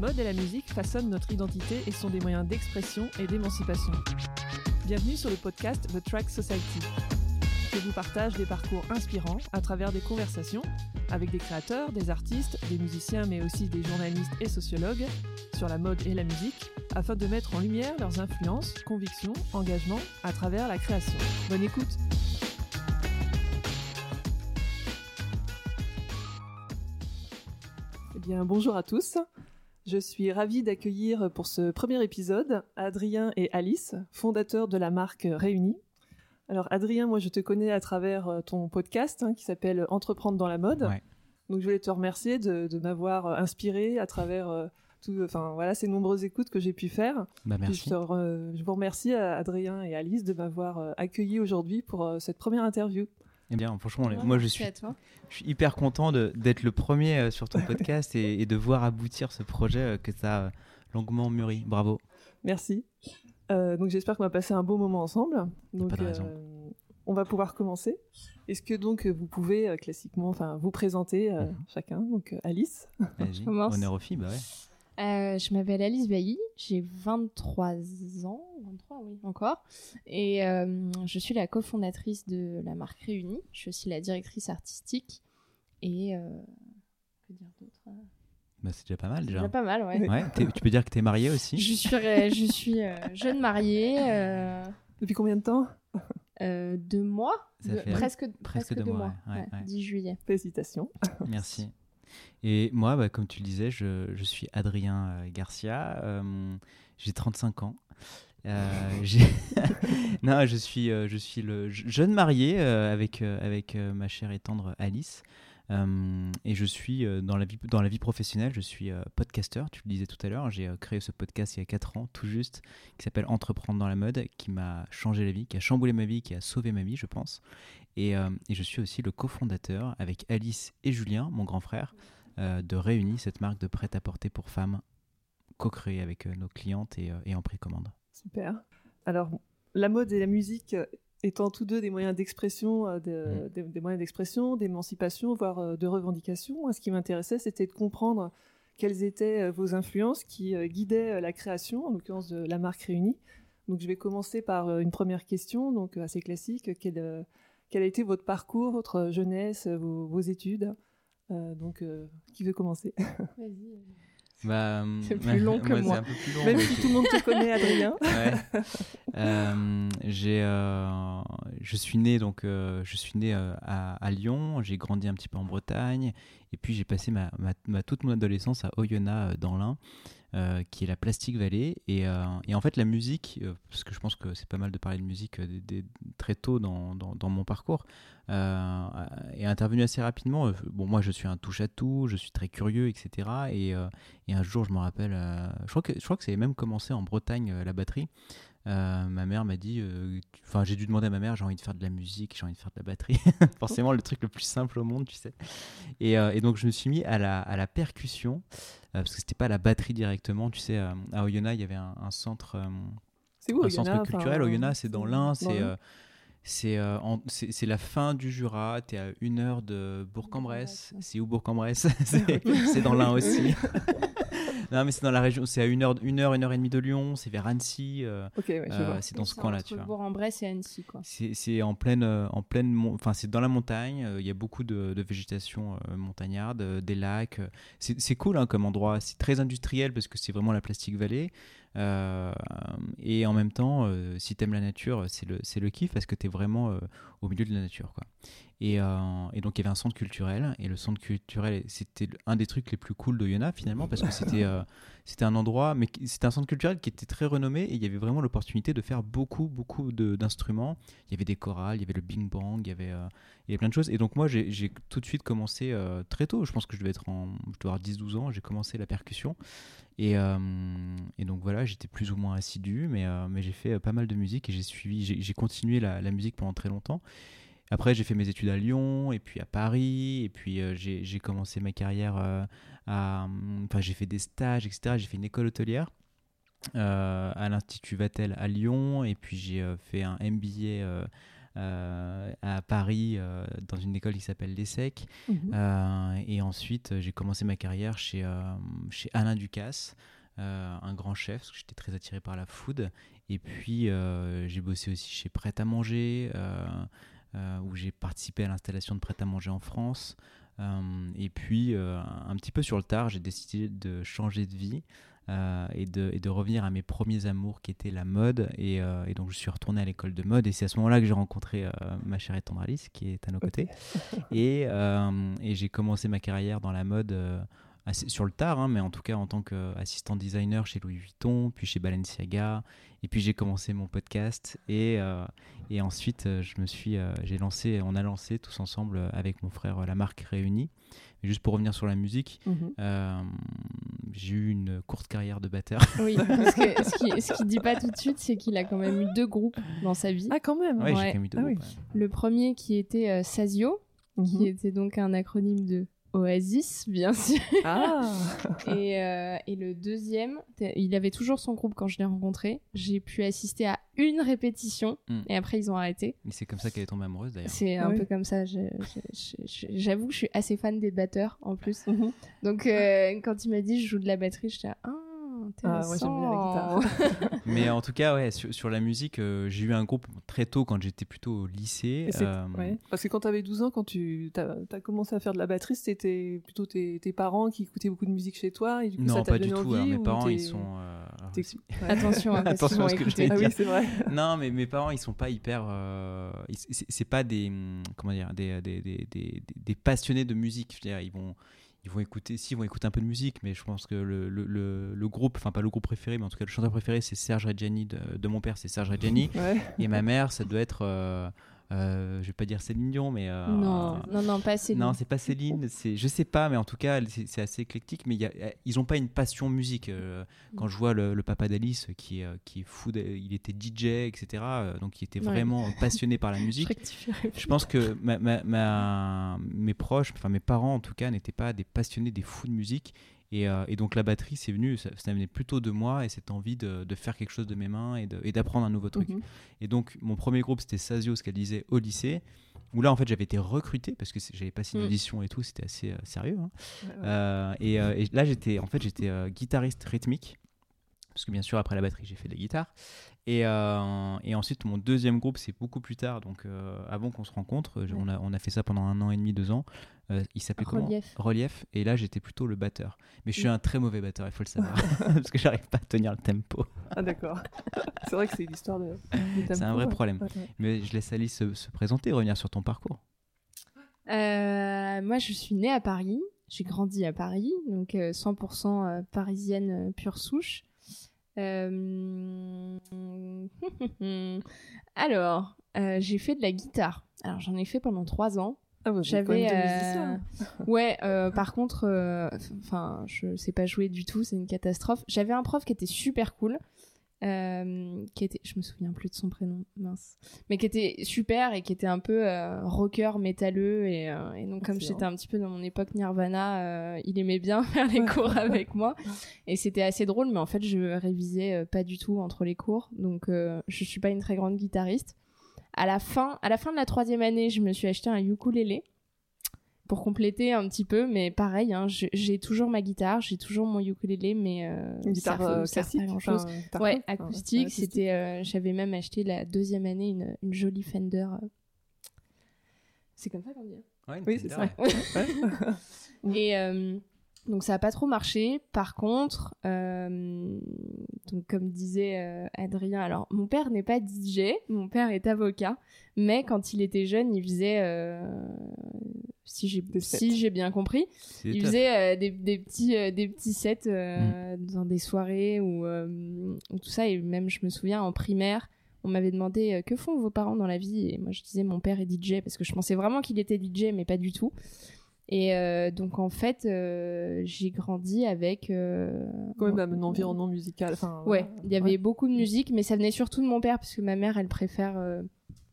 mode et la musique façonnent notre identité et sont des moyens d'expression et d'émancipation. Bienvenue sur le podcast The Track Society. Je vous partage des parcours inspirants à travers des conversations avec des créateurs, des artistes, des musiciens mais aussi des journalistes et sociologues sur la mode et la musique afin de mettre en lumière leurs influences, convictions, engagements à travers la création. Bonne écoute Eh bien, bonjour à tous. Je suis ravie d'accueillir pour ce premier épisode Adrien et Alice, fondateurs de la marque Réunis. Alors Adrien, moi je te connais à travers euh, ton podcast hein, qui s'appelle Entreprendre dans la mode. Ouais. Donc je voulais te remercier de, de m'avoir inspiré à travers euh, tout, enfin voilà ces nombreuses écoutes que j'ai pu faire. Bah, merci. Je, te re- je vous remercie à Adrien et Alice de m'avoir euh, accueilli aujourd'hui pour euh, cette première interview. Eh bien, franchement, Ouais, moi je suis, à toi. je suis hyper content de- d'être le premier euh, sur ton podcast et, et de voir aboutir ce projet euh, que tu as longuement mûri. Bravo. Merci. Euh, donc j'espère qu'on va passer un beau moment ensemble. Donc pas de raison. euh, on va pouvoir commencer. Est-ce que donc vous pouvez euh, classiquement, enfin vous présenter euh, Mhm. chacun. Donc euh, Alice? Vas-y. commence. Honneur aux filles, bah ouais. Euh, je m'appelle Alice Bailly, j'ai 23 ans, 23 oui encore, et euh, je suis la cofondatrice de la marque Réunis. Je suis aussi la directrice artistique et euh, que dire d'autre euh, Bah, c'est déjà pas mal C'est déjà. déjà pas mal, ouais. Tu peux dire que tu es mariée aussi? Je suis, je suis euh, jeune mariée, euh, Depuis combien de temps? euh, deux mois, Ça De- fait presque, presque deux deux mois, mois, ouais, ouais, ouais. 10 juillet. Félicitations. Merci. Et moi, bah, comme tu le disais, je, je suis Adrien euh, Garcia. euh, j'ai 35 ans. Euh, non, je suis, euh, je suis le je- jeune marié avec, avec ma chère et tendre Alice. Euh, et je suis euh, dans, la vie, dans la vie professionnelle, je suis euh, podcasteur, tu le disais tout à l'heure. J'ai créé ce podcast il y a 4 ans, tout juste, qui s'appelle Entreprendre dans la mode, qui m'a changé la vie, qui a chamboulé ma vie, qui a sauvé ma vie, je pense. Et, euh, et je suis aussi le cofondateur avec Alice et Julien, mon grand frère, euh, de Réunis, cette marque de prêt-à-porter pour femmes, co-créée avec euh, nos clientes et, et en précommande. Super. Alors la mode et la musique étant tous deux des moyens d'expression, de- Mm. des, des moyens d'expression, d'émancipation, voire de revendication. Moi, ce qui m'intéressait, c'était de comprendre quelles étaient vos influences qui guidaient la création, en l'occurrence de la marque Réunie. Donc, je vais commencer par une première question, donc assez classique. Quel, euh, quel a été votre parcours, votre jeunesse, vos, vos études Euh, Donc, euh, qui veut commencer? Vas-y. Bah, C'est plus long que moi. un peu plus long, Même si tout le monde te connaît, Adrien. Ouais. Euh, j'ai, euh, je suis né donc, euh, je suis né euh, à, à Lyon. J'ai grandi un petit peu en Bretagne, et puis j'ai passé ma, ma- ma- toute mon adolescence à Oyonnax euh, dans l'Ain, euh, qui est la Plastic Valley. Et, euh, et en fait, la musique, euh, parce que je pense que c'est pas mal de parler de musique très tôt dans, dans, mon parcours, est intervenue assez rapidement. Bon, moi, je suis un touche à tout, je suis très curieux, etc. Et, et un jour, je me rappelle, je crois que je crois que même commencé en Bretagne la batterie. Euh, ma mère m'a dit, euh, tu- enfin j'ai dû demander à ma mère, j'ai envie de faire de la musique, j'ai envie de faire de la batterie, forcément le truc le plus simple au monde, tu sais. Et, euh, et donc je me suis mis à la, à la percussion, parce que c'était pas la batterie directement, tu sais, à Oyonnax il y avait un, un centre, où un Oyonnax centre culturel. Oyonnax c'est dans l'Ain, c'est c'est euh, la fin du Jura, t'es à une heure de Bourg-en-Bresse. C'est où Bourg-en-Bresse? C'est dans l'Ain aussi. non mais c'est dans la région, c'est à une heure, une heure, une heure et demie de Lyon, c'est vers Annecy. euh, Ok, ouais, je euh, vois. c'est dans ce coin-là, tu vois. Bourg-en-Bresse et Annecy, quoi. C'est c'est en pleine, euh, en pleine, enfin c'est dans la montagne. euh, Il y a beaucoup de, de végétation euh, montagnarde, euh, des lacs. euh, C'est c'est cool hein, comme endroit. C'est très industriel parce que c'est vraiment la Plastic Valley. Euh, et en même temps, euh, si t'aimes la nature, c'est le, c'est le kiff parce que t'es vraiment euh, au milieu de la nature, quoi. Et, euh, et donc il y avait un centre culturel. Et le centre culturel c'était un des trucs les plus cool de Yona finalement parce que c'était euh, un endroit mais c'était un centre culturel qui était très renommé. Et il y avait vraiment l'opportunité de faire beaucoup beaucoup d'instruments. Il y avait des chorales il y avait le bing bang il y avait euh, il y avait plein de choses. Et donc moi j'ai tout de suite commencé très tôt. Je pense que je devais être en je dois avoir 10 12 ans. J'ai commencé la percussion. Et, et donc voilà j'étais plus ou moins assidu. Mais mais j'ai fait pas mal de musique et j'ai j'ai continué la musique pendant très longtemps après, j'ai fait mes études à Lyon, et puis à Paris, et puis euh, j'ai commencé ma carrière euh, à. Enfin, j'ai fait des stages, etc. J'ai fait une école hôtelière euh, à l'Institut Vatel à Lyon, et puis j'ai fait un MBA à Paris dans une école qui s'appelle l'ESSEC. Mhm. et ensuite, j'ai commencé ma carrière chez, chez Alain Ducasse. un grand chef, parce que j'étais très attiré par la food. Et puis, j'ai bossé aussi chez Prêt à Manger, où j'ai participé à l'installation de Prêt à Manger en France. et puis, un petit peu sur le tard, j'ai décidé de changer de vie. Euh, et, de, et, de, revenir à mes premiers amours qui étaient la mode. Et, euh, et donc je suis retourné à l'école de mode et c'est à ce moment-là que j'ai rencontré euh, ma chère et tendre Alice qui est à nos côtés. et, et j'ai commencé ma carrière dans la mode sur le tard, hein, mais en tout cas en tant qu'assistant designer chez Louis Vuitton, puis chez Balenciaga. Et puis j'ai commencé mon podcast et, et ensuite je me suis, j'ai lancé, on a lancé tous ensemble avec mon frère la marque Réunie juste pour revenir sur la musique, Mhm. euh, j'ai eu une courte carrière de batteur. Oui, parce que ce qu'il ce qu'il dit pas tout de suite, c'est qu'il a quand même eu deux groupes dans sa vie. Ah, quand même. Ouais, j'ai Ouais. quand même eu deux Ah oui. groupes, ouais. Le premier qui était euh, Sazio, qui Mhm. était donc un acronyme de Oasis, bien sûr. Ah, Et, euh, et le deuxième, il avait toujours son groupe quand je l'ai rencontré. J'ai pu assister à une répétition Mm. et après ils ont arrêté. Et c'est comme ça qu'elle est tombée amoureuse d'ailleurs. C'est Ah un peu comme ça. J'avoue que je suis assez fan des batteurs en plus. Mhm. Donc euh, quand il m'a dit je joue de la batterie, j'étais là, ah, Ah, j'aime bien la. Mais en tout cas, ouais, sur, sur la musique, euh, j'ai eu un groupe très tôt quand j'étais plutôt au lycée. Euh, ouais. Parce que quand tu avais 12 ans, quand tu as, commencé à faire de la batterie, c'était plutôt tes, tes parents qui écoutaient beaucoup de musique chez toi et du coup ça Non, pas du tout. envie alors, mes parents, ils sont. euh. Attention, hein, Attention à ce que je Ah dire. oui, c'est vrai. non, mais mes parents, ils sont pas hyper. euh, c'est pas des. Comment dire Des, des, des, des, des passionnés de musique. Je veux dire, ils vont. Ils vont écouter, si, ils vont écouter un peu de musique, mais je pense que le, le, le, le groupe, enfin pas le groupe préféré, mais en tout cas le chanteur préféré, c'est Serge Reggiani de, de mon père, c'est Serge Reggiani. Ouais. et ma mère, ça doit être, euh, euh, je vais pas dire Céline Dion, mais euh, Non, non, non, pas Céline. non, c'est pas Céline, c'est, je sais pas, mais en tout cas, c'est, assez éclectique. Mais il y a- ils ont pas une passion musique. euh, quand je vois le, le papa d'Alice, qui est, euh, qui est fou, il était DJ, etc. euh, donc il était Ouais. vraiment passionné par la musique. Je pense que ma, ma- ma- mes proches, enfin mes parents en tout cas, n'étaient pas des passionnés, des fous de musique. Et, euh, et donc la batterie, c'est venu, ça, ça venait plutôt de moi et cette envie de, de faire quelque chose de mes mains et, d'apprendre un nouveau truc. Mhm. Et donc, mon premier groupe, c'était Sazio, ce qu'elle disait, au lycée, où là, en fait, j'avais été recruté parce que j'avais passé une Mm. audition et tout, c'était assez euh, sérieux. hein. Ouais, ouais. Euh, et, et là, j'étais, en fait, j'étais guitariste rythmique. Parce que bien sûr, après la batterie, j'ai fait de la guitare. Et, euh, et ensuite, mon deuxième groupe, c'est beaucoup plus tard. Donc, euh, avant qu'on se rencontre, je- on, a, on a fait ça pendant un an et demi, deux ans. Euh, il s'appelait comment Relief. Relief. Et là, j'étais plutôt le batteur. Mais je suis un très mauvais batteur, il faut le savoir. parce que j'arrive pas à tenir le tempo. Ah d'accord. c'est vrai que c'est l'histoire de. du C'est un vrai ouais. problème. Ouais. Mais je laisse Alice se, se présenter, revenir sur ton parcours. Euh, moi, je suis née à Paris. J'ai grandi à Paris, donc euh, 100% euh, parisienne euh, pure souche. Euh, Alors, euh, j'ai fait de la guitare. Alors, j'en ai fait pendant trois ans. Ah, j'ai quand J'avais, euh. Ouais, euh, par contre, euh, enfin, je sais pas jouer du tout, c'est une catastrophe. J'avais un prof qui était super cool, euh, qui était, je me souviens plus de son prénom, mince, mais qui était super et qui était un peu euh, rocker, métalleux et, euh, et donc comme j'étais un petit peu dans mon époque Nirvana, euh, il aimait bien faire les cours avec moi. Et c'était assez drôle, mais en fait je révisais pas du tout entre les cours, donc je suis pas une très grande guitariste. À la fin, à la fin de la troisième année, je me suis acheté un ukulélé pour compléter un petit peu, mais pareil, hein, j'ai toujours ma guitare, j'ai toujours mon ukulélé, mais euh, Une guitare ça, euh, classique. guitare Ouais, enfin, acoustique. ouais, C'était, euh, j'avais même acheté la deuxième année une, une jolie Fender. C'est comme ça qu'on dit. hein. Oui, c'est ça. Ouais. Et euh, donc ça a pas trop marché. Par contre, euh, donc comme disait euh, Adrien, alors mon père n'est pas DJ, mon père est avocat, mais quand il était jeune, il faisait, euh, si j'ai si bien compris, il faisait des, des petits des petits sets Mm. dans des soirées ou ou tout ça. Et même je me souviens en primaire on m'avait demandé euh, que font vos parents dans la vie? Et moi je disais mon père est DJ parce que je pensais vraiment qu'il était DJ mais pas du tout et euh, donc en fait euh, j'ai grandi avec euh, Quand même un environnement musical. Enfin, ouais il y avait ouais. beaucoup de musique mais ça venait surtout de mon père parce que ma mère elle préfère euh,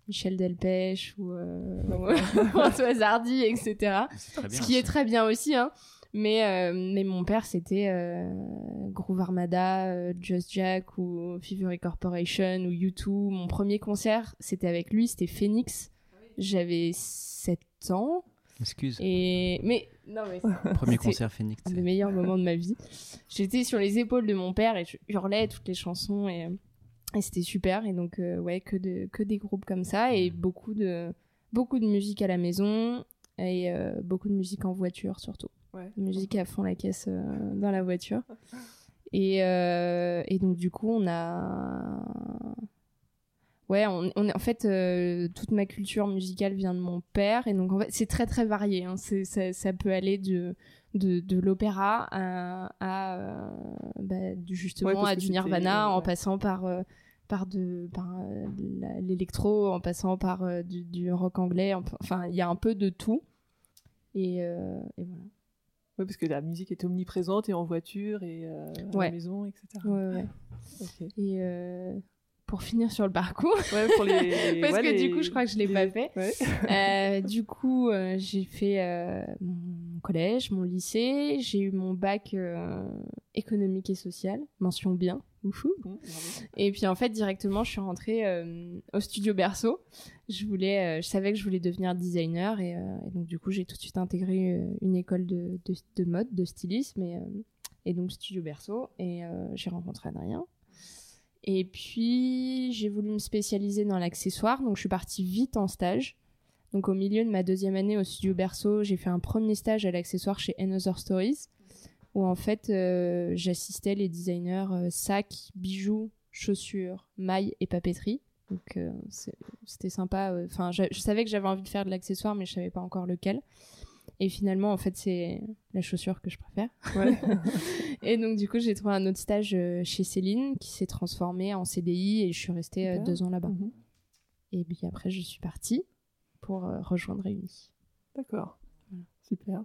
Michel Delpech ou euh, Françoise Hardy etc C'est très bien. ce qui est très bien aussi, hein. Mais, euh, mais mon père, c'était euh, Groove Armada, euh, Just Jack ou Fevery Corporation ou U2. Mon premier concert, c'était avec lui, c'était Phoenix. J'avais 7 ans. Excuse. Et... Mais non, mais Premier concert Phoenix. un des meilleurs moments de ma vie. J'étais sur les épaules de mon père et je hurlais toutes les chansons et, et c'était super. Et donc, euh, ouais, que, de, que des groupes comme ça et beaucoup de, beaucoup de musique à la maison et euh, beaucoup de musique en voiture surtout. Ouais. Musique à fond la caisse euh, dans la voiture. Et, euh, et donc, du coup, on a. Ouais, on, on est- en fait, euh, toute ma culture musicale vient de mon père. Et donc, en fait, c'est très, très varié. hein. C'est- ça, ça peut aller de, de, de l'opéra à, à, euh, bah, justement Ouais, à du Nirvana, en ouais. passant par. euh, par de par euh, l'électro en passant par euh, du, du rock anglais en- enfin il y a un peu de tout et, euh, et voilà Ouais, parce que la musique est omniprésente et en voiture et euh, à Ouais. la maison, etc. ouais, ouais. Et euh, pour finir sur le parcours Ouais, pour les. Parce ouais, que du coup, je crois que je l'ai les- pas fait. Ouais. Euh, du coup, euh, j'ai fait euh, mon collège, mon lycée, j'ai eu mon bac économique et social, mention bien, oufou. Et puis en fait, directement, je suis rentrée au studio Berceau. Je voulais, je savais que je voulais devenir designer et, et donc du coup, j'ai tout de suite intégré une école de, de, de mode, de stylisme et, et donc studio Berceau. Et j'ai rencontré Adrien. Et puis, j'ai voulu me spécialiser dans l'accessoire, donc je suis partie vite en stage. Donc au milieu de ma deuxième année au studio Berceau, j'ai fait un premier stage à l'accessoire chez Another Stories, où en fait euh, j'assistais les designers euh, sacs, bijoux, chaussures, mailles et papeterie. Donc euh, c'était sympa. Enfin, je, savais que j'avais envie de faire de l'accessoire, mais je savais pas encore lequel. Et finalement, en fait, c'est la chaussure que je préfère. Ouais. Et donc, du coup, j'ai trouvé un autre stage euh, chez Céline qui s'est transformé en CDI et je suis restée euh, deux ans là-bas. Mhm. Et puis après, je suis partie pour euh, rejoindre Réunis. D'accord. Voilà. Super.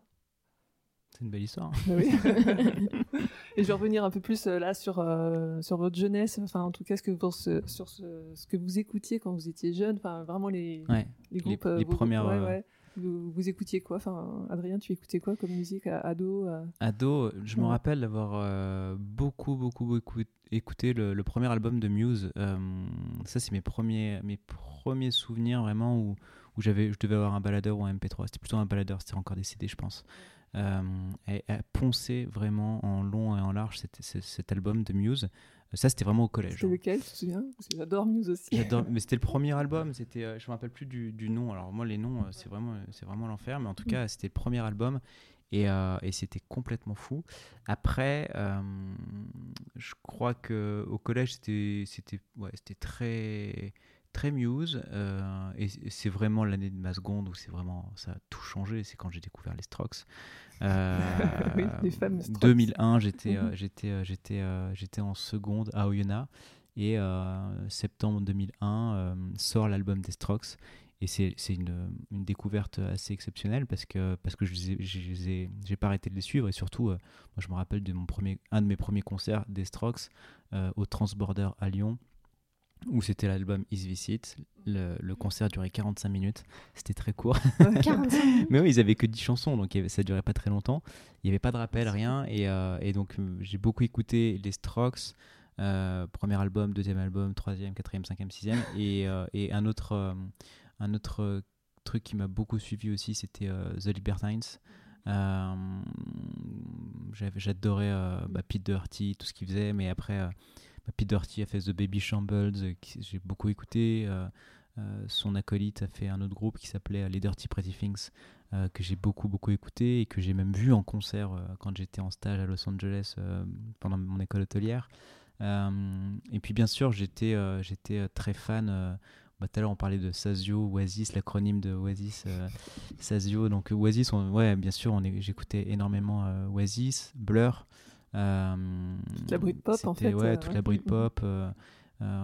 C'est une belle histoire. Bah oui. Et je vais revenir un peu plus euh, là sur, euh, sur votre jeunesse, enfin en tout cas ce que vous, ce- sur ce, ce que vous écoutiez quand vous étiez jeune, enfin vraiment les, Ouais. les groupes. les vos- premières, ouais, ouais. Vous, vous écoutiez quoi? Enfin, Adrien, tu écoutais quoi comme musique à- ado euh Ado, je me Ouais. rappelle d'avoir euh, beaucoup, beaucoup, beaucoup écouté le, le premier album de Muse. Euh, ça, c'est mes premiers, mes premiers souvenirs vraiment où, où j'avais, je devais avoir un baladeur ou un MP3. C'était plutôt un baladeur, c'était encore des CD, je pense. Euh, et, et poncer vraiment en long et en large cet, cet- cet album de Muse. Ça, c'était vraiment au collège. C'était hein. lequel Tu te souviens? J'adore Muse aussi. J'adore, mais c'était le premier album. C'était, euh, je me rappelle plus du, du nom. Alors moi, les noms, euh, c'est vraiment, c'est vraiment l'enfer. Mais en tout cas, c'était le premier album et, euh, et c'était complètement fou. Après, euh, je crois que au collège, c'était, c'était, ouais, c'était très, très Muse. euh, et c'est- vraiment l'année de ma seconde où c'est vraiment, ça a tout changé. C'est quand j'ai découvert les Strokes. Euh, Oui, les fameux Strokes. 2001, j'étais, euh, Mhm. j'étais, euh, j'étais, euh, j'étais en seconde à Oyonnax. Et euh, septembre 2001 euh, sort l'album des Strokes. Et c'est c'est une, une découverte assez exceptionnelle parce que, parce que je les ai- je les ai- j'ai pas arrêté de les suivre. Et surtout, euh, moi, je me rappelle de mon premier, un de mes premiers concerts des Strokes euh, au Transborder à Lyon où c'était l'album Is This It. Le, le concert durait 45 minutes. C'était très court. 45 minutes. Mais oui, ils avaient que 10 chansons, donc ça durait pas très longtemps. Il n'y avait pas de rappel, rien. Et, euh, et donc, euh, j'ai beaucoup écouté les Strokes, euh, premier album, deuxième album, troisième, quatrième, cinquième, sixième. Et, euh, et un autre, un autre truc qui m'a beaucoup suivi aussi, c'était The Libertines. J'adorais bah, Pete Doherty, tout ce qu'il faisait, mais après, bah, Pete Doherty a fait The Baby Shambles, euh, qui j'ai beaucoup écouté. euh, euh, son acolyte a fait un autre groupe qui s'appelait Les Dirty Pretty Things, que j'ai beaucoup, beaucoup écouté et que j'ai même vu en concert quand j'étais en stage à Los Angeles pendant mon école hôtelière. Et puis, bien sûr, j'étais j'étais très fan. bah, tout à l'heure, on parlait de Sazio, Oasis, l'acronyme de Oasis, Sazio. Donc, Oasis, on- ouais, bien sûr, j'écoutais énormément Oasis, Blur. Euh, Toute la Britpop, en fait, Ouais, euh, toute la Britpop. euh,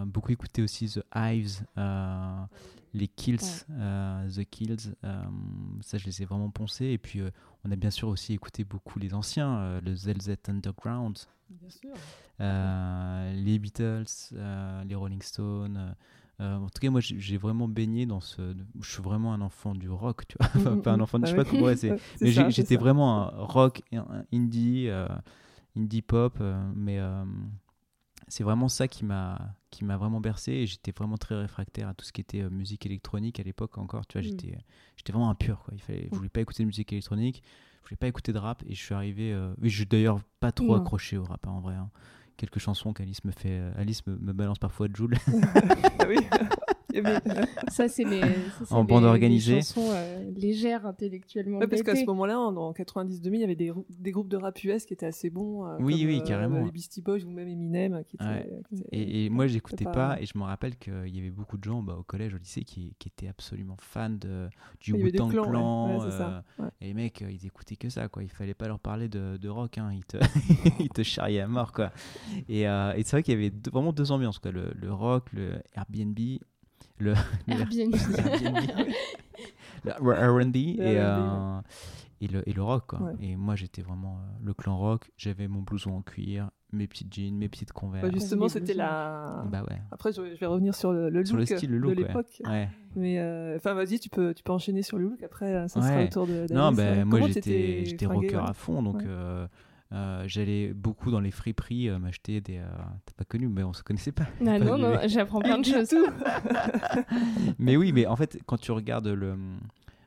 beaucoup écouté aussi The Hives, les Kills, Ouais. The Kills. ça, je les ai vraiment poncés. Et puis, on a bien sûr aussi écouté beaucoup les anciens, le ZZ Underground, Bien sûr. euh, les Beatles, euh, les Rolling Stones, euh, en tout cas, moi, j'ai vraiment baigné dans ce. Je suis vraiment un enfant du rock, tu vois. Enfin, Mm, pas un mm, enfant, de- je sais bah pas comment. ouais, mais j'étais vraiment un rock, indie, indie pop. euh, mais euh, c'est vraiment ça qui m'a qui m'a vraiment bercé. Et j'étais vraiment très réfractaire à tout ce qui était euh, musique électronique à l'époque encore. Tu vois, Mm. j'étais j'étais vraiment impur. Quoi. Il fallait, je voulais pas écouter de musique électronique. Je voulais pas écouter de rap. Et je suis arrivé. Euh, je suis d'ailleurs pas trop Non. accroché au rap hein, en vrai. hein. Quelques chansons qu'Alice me fait. Alice me, me balance parfois Joule. Ah oui. Y avait- Ça, c'est ça, c'est En bande organisée. chansons euh, légères intellectuellement. Ouais, parce qu'à ce moment-là, en, en 90-2000, il y avait des, grou- des groupes de rap US qui étaient assez bons. euh, Oui, comme, oui, euh, carrément. Les Beastie Boys ou même Eminem. Qui étaient, Ouais. qui étaient- Et, et moi, j'écoutais pas- pas. Et je me rappelle qu'il y avait beaucoup de gens bah, au collège, au lycée, qui, qui étaient absolument fans de, du Wu-Tang clans, ouais. Clan. Ça. euh. Et les mecs, euh, ils écoutaient que ça, quoi. Il fallait pas leur parler de, de rock, hein. Ils te, ils te charriaient à mort, quoi. Et, euh, et c'est vrai qu'il y avait vraiment deux ambiances, quoi. Le, le rock, le Airbnb, le, le Airbnb. Le R&B et, Le euh, et, le, et le rock, quoi. Ouais. Et moi, j'étais vraiment euh, le clan rock. J'avais mon blouson en cuir, mes petites jeans, mes petites converse. Bah, justement, c'était la. Bah ouais. Après, je, je vais revenir sur le, le look, Sur le style, le look, de l'époque. Ouais. Mais euh, enfin, vas-y, tu peux, tu peux enchaîner sur le look. Après, euh, ça sera Ouais. au tour de. Non, ben Euh, moi j'étais j'étais rocker ouais. à fond, donc Ouais. Euh, j'allais beaucoup dans les friperies euh, m'acheter des. euh, T'as pas connu, mais on se connaissait pas. Ah Pas non, non, j'apprends plein de choses. mais oui, mais en fait, quand tu regardes le,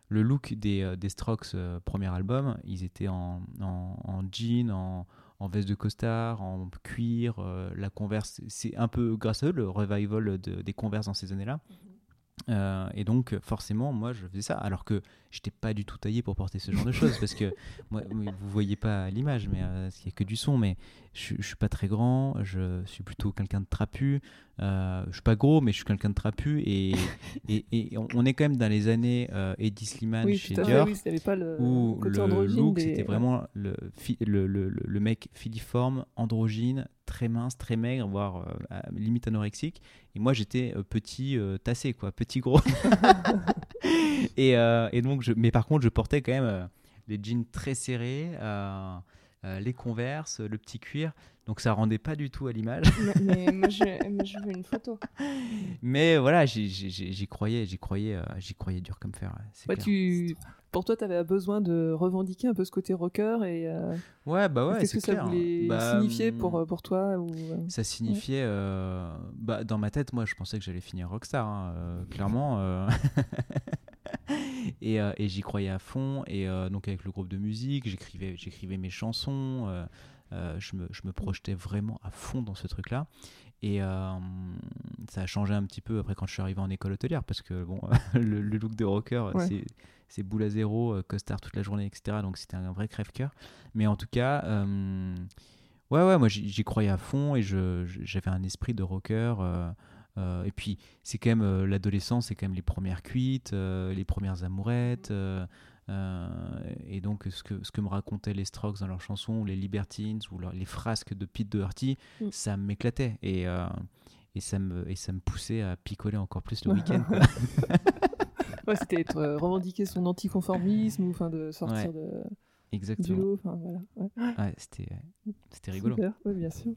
le look des, euh, des Strokes euh, premier album, ils étaient en, en, en jean, en, en veste de costard, en cuir, euh, la Converse. C'est un peu grâce à eux le revival de- des Converse dans ces années-là. Euh, et donc, forcément, moi, je faisais ça. Alors que j'étais pas du tout taillé pour porter ce genre de choses. parce que moi, vous voyez pas l'image, mais euh, il y a que du son. Mais je, je suis pas très grand. Je suis plutôt quelqu'un de trapu. Euh, je suis pas gros, mais je suis quelqu'un de trapu. Et, et, et on- on est quand même dans les années euh, Eddie Slimane Oui, chez. Dior. Oui, le Où le look, des- c'était vraiment le, fi- le, le, le- le mec filiforme, androgyne, très mince, très maigre, voire euh, à- limite anorexique. Et moi, j'étais euh, petit, euh, tassé, quoi, petit gros. et, et donc, je, mais par contre, je portais quand même les jeans très serrés, les converses, le petit cuir. Donc, ça rendait pas du tout à l'image. mais, mais moi, je, moi, je veux une photo. mais voilà, j'y croyais, j'y croyais, euh, j'y croyais dur comme fer. ouais, c'est Ouais, clair. tu... Pour toi, tu avais besoin de revendiquer un peu ce côté rocker et euh, Ouais, bah ouais, qu'est-ce que ça voulait Bah, signifier hum, pour, euh, pour toi ou... euh, Ça signifiait, euh, bah, dans ma tête, moi, je pensais que j'allais finir rockstar, hein, euh, clairement. euh. et euh, et j'y croyais à fond. Et euh, donc, avec le groupe de musique, j'écrivais, j'écrivais mes chansons. euh, euh, je, me, je me projetais vraiment à fond dans ce truc-là. Et euh, ça a changé un petit peu après quand je suis arrivé en école hôtelière, parce que bon, le, le look de rocker, Ouais. c'est, boule à zéro, euh, costard toute la journée, etc. Donc c'était un vrai crève-cœur. Mais en tout cas, euh, ouais, ouais, moi j'y, croyais à fond et j'avais un esprit de rocker. euh, et puis c'est quand même euh, l'adolescence, c'est quand même les premières cuites, euh, les premières amourettes. Euh, et donc ce que, ce que me racontaient les Strokes dans leurs chansons, ou les Libertines, ou leur- les frasques de Pete Doherty, Mm. ça m'éclatait. Et, euh, et, ça me, et ça me poussait à picoler encore plus le week-end. Ouais, c'était euh, revendiquer son anticonformisme ou enfin de sortir Ouais. de, du Exactement. lot. Enfin, voilà. Ouais. Ouais, c'était, rigolo. Super, ouais, bien sûr.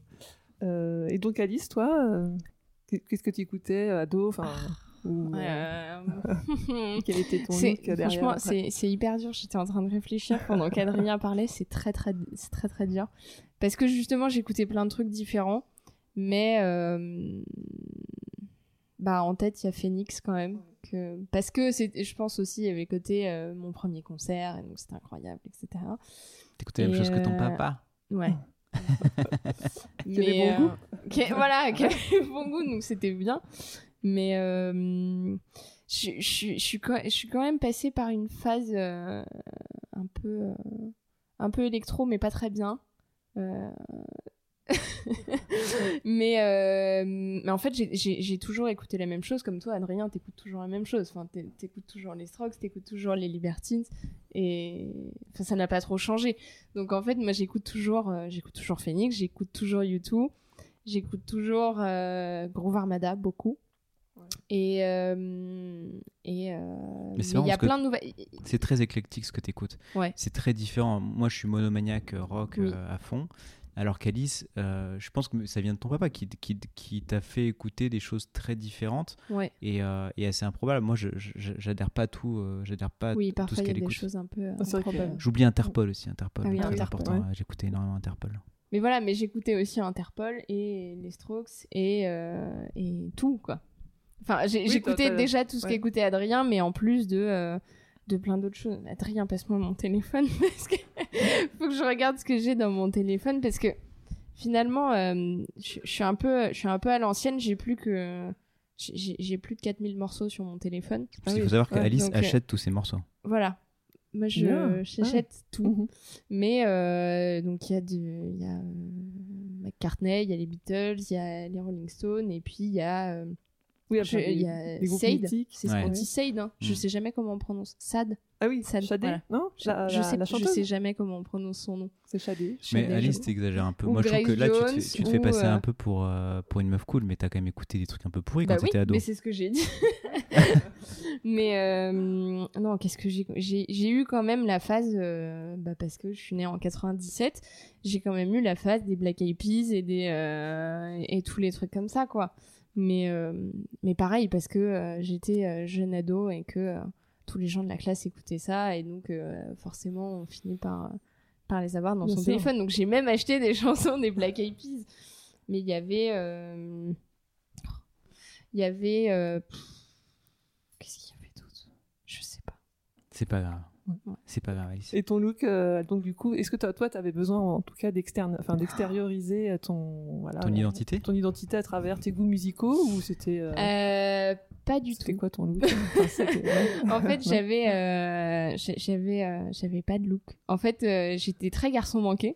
Euh, et donc Alice, toi, euh, qu'est-ce que tu écoutais ado enfin, euh, Euh, Quel était ton c'est- look derrière franchement, c'est c'est hyper dur. J'étais en train de réfléchir pendant qu'Adrien parlait. C'est très, très, c'est très, très dur. Parce que justement, j'écoutais plein de trucs différents. Mais euh, bah, en tête, il y a Phoenix quand même. Que... Parce que c'est- je pense aussi, il y avait côté euh, mon premier concert, et donc c'était incroyable, etc. T'écoutais la même Et, chose que ton euh, papa. Ouais. Bon euh, goût. qui- voilà, avait bon goût, donc c'était bien. Mais euh, je, je, je, suis quand, je suis quand même passée par une phase euh, un peu euh, un peu électro, mais pas très bien. Mais, mais en fait, j'ai- toujours écouté la même chose. Comme toi, Adrien, t'écoutes toujours la même chose. Enfin, t'é- t'écoutes toujours les Strokes, t'écoutes toujours les Libertines. Et enfin, ça n'a pas trop changé. Donc en fait, moi, j'écoute toujours, j'écoute toujours Phoenix, j'écoute toujours U2, j'écoute toujours Groove Armada, beaucoup. Et euh, et euh, mais il y a plein de nouvelles. C'est très éclectique ce que tu écoutes. Ouais. C'est très différent. Moi, je suis monomaniaque euh, rock Oui. euh, à fond. Alors qu'Alice, euh, je pense que ça vient de ton papa qui, qui, qui t'a fait écouter des choses très différentes Ouais. et, euh, et assez improbables. Moi, j'adhère pas à tout, euh, j'adhère pas Oui, tout parfois ce il y a qu'elle des écoute. choses un peu. J'oublie Interpol aussi, Interpol, Ah oui, très Interpol, important. ouais. J'écoutais énormément Interpol. Mais voilà, mais j'écoutais aussi Interpol et les Strokes et, euh, et tout, quoi. Enfin, Oui, j'écoutais déjà tout ce ouais. qu'écoutait Adrien, mais en plus de, euh, de plein d'autres choses. Adrien, passe-moi mon téléphone, parce que faut que je regarde ce que j'ai dans mon téléphone, parce que finalement, euh, je suis un peu, je suis un peu à l'ancienne, j'ai plus que... J'ai plus de 4000 morceaux sur mon téléphone. Ah Parce qu'il oui, faut savoir ouais, qu'Alice euh, achète tous ses morceaux. Voilà. Moi, je Bien. j'achète tout. Mhm. Mais euh, donc il y a du il y a euh, McCartney, il y a les Beatles, il y a les Rolling Stones et puis il y a euh, Oui, il y a mythiques. c'est ce Ouais. qu'on dit Sade hein. Je Mm. sais jamais comment on prononce Sad. Ah oui, Sade, Shadé, voilà. non Je, la, je la- sais la je sais jamais comment on prononce son nom. C'est Shadé. Mais Shadé, Alice, t'exagères un peu. Ou Moi, je trouve que là, tu te, fais- tu te fais ou, passer euh, un peu pour, euh, pour une meuf cool, mais t'as quand même écouté des trucs un peu pourris Bah quand oui, t'étais ado. mais c'est ce que j'ai dit. mais euh, non, qu'est-ce que j'ai j'ai j'ai eu quand même la phase euh, bah parce que je suis née en 97, j'ai quand même eu la phase des Black Eyed Peas et des euh, et tous les trucs comme ça quoi. Mais euh, mais pareil parce que euh, j'étais euh, jeune ado et que euh, tous les gens de la classe écoutaient ça et donc euh, forcément on finit par par les avoir dans Bien son sûr. téléphone. Donc j'ai même acheté des chansons des Black Eyed Peas. Mais il y avait euh, il y avait. euh, Qu'est-ce qu'il y avait d'autre? Je sais pas. C'est pas grave. Ouais. C'est pas grave, Alice. Et ton look, euh, donc du coup, est-ce que toi, toi, t'avais besoin en tout cas d'externe, enfin d'extérioriser ton, voilà, Ton identité ton identité à travers tes goûts musicaux ou c'était, euh, Euh, pas du c'était tout. quoi ton look? Enfin, c'était-. En fait, j'avais, euh, j'avais, euh, j'avais pas de look. En fait, euh, j'étais très garçon manqué.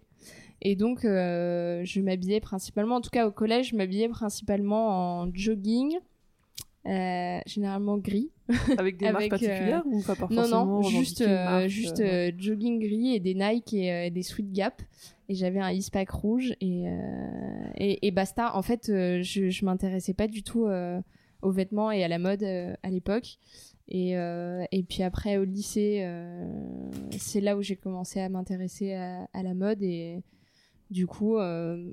Et donc, euh, je m'habillais principalement, en tout cas au collège, je m'habillais principalement en jogging, euh, généralement gris. avec des marques euh, particulières ou pas, pas Non, non, juste, euh, marque, juste euh, jogging gris et des Nike et des Sweet Gap. Et j'avais un Eastpak rouge et, et, et basta. En fait, je, je m'intéressais pas du tout aux vêtements et à la mode à l'époque. Et, euh, et puis après, au lycée, euh, c'est là où j'ai commencé à m'intéresser à, à la mode. Et du coup, euh,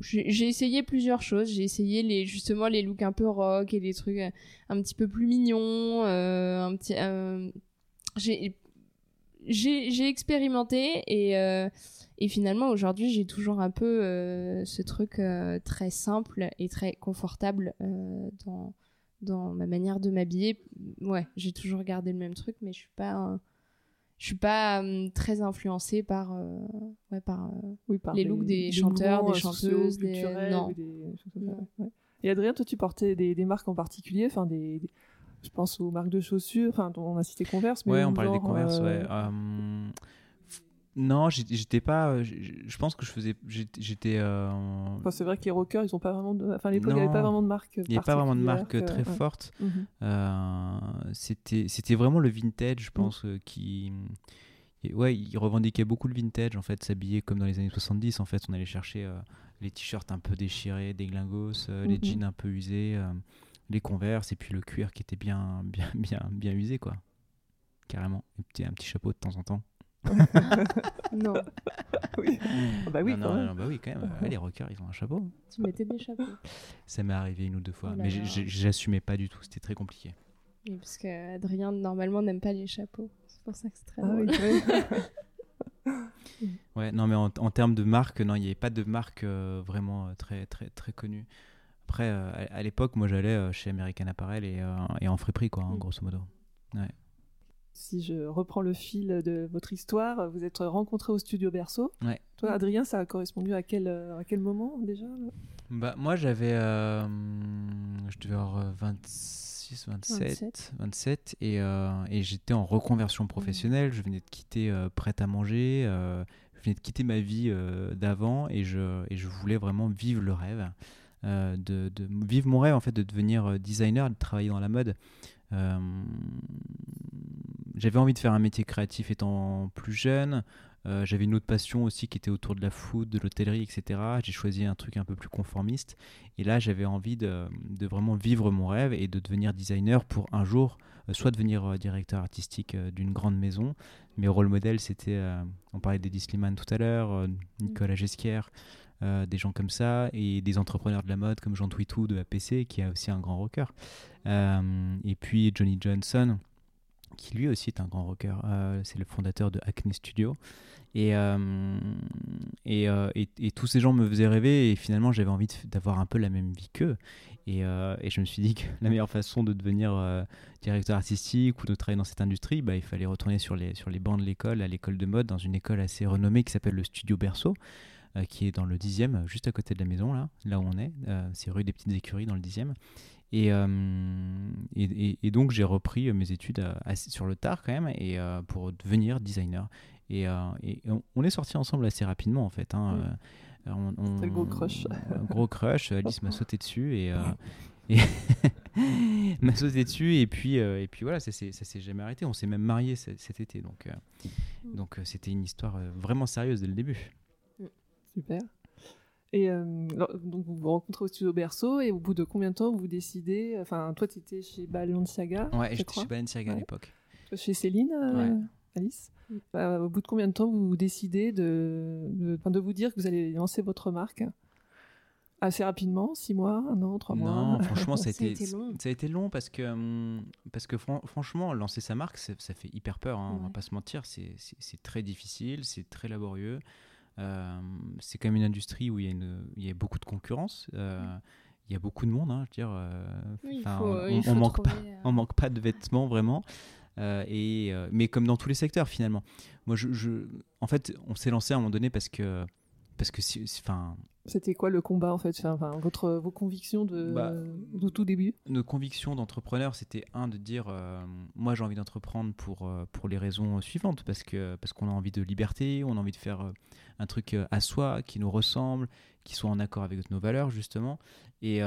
j'ai essayé plusieurs choses. J'ai essayé justement les looks un peu rock et les trucs euh, un petit peu plus mignons. euh, un petit, j'ai expérimenté et et finalement aujourd'hui j'ai toujours un peu ce truc très simple et très confortable dans dans ma manière de m'habiller ouais j'ai toujours gardé le même truc mais je suis pas je suis pas euh, très influencée par euh, ouais par euh, oui, par les looks des chanteurs, des euh, chanteuses, des- non. des. Et Adrien, toi, tu portais des, des marques en particulier, enfin des, des- je pense aux marques de chaussures, enfin on a cité Converse, mais Ouais, on parlait des genre, Converse, euh, ouais. Euh, f- non, j'étais pas. euh, Je pense que je faisais. j'étais- euh, en- Enfin, c'est vrai que les rockers, ils ont pas vraiment de, enfin à l'époque, il n'y avait pas vraiment de marque. Il n'y avait pas vraiment de marque très que- ouais. forte. Mhm. Euh, c'était c'était vraiment le vintage, je pense, euh, qui. et Ouais, il revendiquait beaucoup le vintage, en fait, s'habiller comme dans les années 70. En fait, on allait chercher euh, les t-shirts un peu déchirés, des glingos, euh, les Mhm. jeans un peu usés, euh, les converses, et puis le cuir qui était bien, bien, bien, bien usé, quoi. Carrément. Petit, un petit chapeau de temps en temps. non Oui. Ah bah oui, non, quand non, même. non, bah oui, quand même. Ouais, les rockers, ils ont un chapeau. tu mettais des chapeaux Ça m'est arrivé une ou deux fois, Oh mais j'assumais pas du tout. C'était très compliqué. Oui, parce que Adrien normalement n'aime pas les chapeaux c'est pour ça que c'est très Ah drôle oui, oui. Ouais, non, mais en, en termes de marque, non, il n'y avait pas de marque euh, vraiment euh, très, très, très connue. Après, euh, à, à l'époque, moi, j'allais euh, chez American Apparel et, euh, et en friperie, quoi, hein, Mm. grosso modo. Si je reprends le fil de votre histoire, vous êtes rencontrés au studio Berceau. Ouais. Toi, Adrien, ça a correspondu à quel, euh, à quel moment déjà Bah, moi, j'avais. euh, je devais avoir euh, 26, 27, 27, 27. et, euh, et j'étais en reconversion professionnelle. Je venais de quitter euh, Prête à manger. je venais de quitter ma vie d'avant et je, et je voulais vraiment vivre le rêve. de, de vivre mon rêve en fait de devenir designer, de travailler dans la mode. Euh, j'avais envie de faire un métier créatif étant plus jeune. Euh, j'avais une autre passion aussi qui était autour de la food, de l'hôtellerie, etc. J'ai choisi un truc un peu plus conformiste. Et là, j'avais envie de, de vraiment vivre mon rêve et de devenir designer pour un jour, euh, soit devenir euh, directeur artistique d'une grande maison. Mes rôles modèles, c'était, on parlait d'Eddie Slimane tout à l'heure, euh, Nicolas Gesquière, des gens comme ça, et des entrepreneurs de la mode comme Jean Twitou de APC, qui est aussi un grand rocker. et puis Johnny Johnson, qui lui aussi est un grand rocker. c'est le fondateur de Acne Studio. Et, et, et, tous ces gens me faisaient rêver et finalement j'avais envie d'avoir un peu la même vie qu'eux. Et, euh, je me suis dit que la meilleure façon de devenir euh, directeur artistique ou de travailler dans cette industrie, bah, il fallait retourner sur les, sur les bancs de l'école, à l'école de mode, dans une école assez renommée qui s'appelle le Studio Berceau, euh, qui est dans le 10e, juste à côté de la maison, là, là où on est. c'est rue des Petites Écuries, dans le 10e. Et, et, et, donc j'ai repris mes études sur le tard quand même et, pour devenir designer. Et, on, est sortis ensemble assez rapidement en fait. Hein, mmh. On, le gros crush. Un gros crush. Alice m'a sauté dessus et. Euh, m'a sauté dessus et puis euh, et puis voilà ça s'est jamais arrêté on s'est même marié cet été donc euh, mm. donc c'était une histoire vraiment sérieuse dès le début mm. super et donc vous vous rencontrez au studio Berceau et au bout de combien de temps vous décidez enfin toi tu étais chez Balenciaga ouais j'étais chez Balenciaga à l'époque. Chez Céline Alice bah, au bout de combien de temps vous décidez de, de, vous dire que vous allez lancer votre marque? Assez rapidement, six mois, un an, trois mois? Non, franchement, ça a, été, long. ça a été long parce que, hum, parce que franchement, lancer sa marque, ça, fait hyper peur, hein, on va pas se mentir. C'est très difficile, c'est très laborieux. Euh, c'est quand même une industrie où il y a, une, il y a beaucoup de concurrence. Euh, il y a beaucoup de monde, hein, je veux dire. Euh, on, manque pas, on manque pas de vêtements vraiment. Euh, et, euh, mais comme dans tous les secteurs finalement. Moi, je, en fait, on s'est lancé à un moment donné parce que parce que enfin c'était quoi le combat en fait enfin, votre vos convictions de, bah, tout début? Nos convictions d'entrepreneur c'était un de dire euh, moi j'ai envie d'entreprendre pour pour les raisons suivantes parce que parce qu'on a envie de liberté on a envie de faire un truc à soi qui nous ressemble qui soit en accord avec nos valeurs justement et,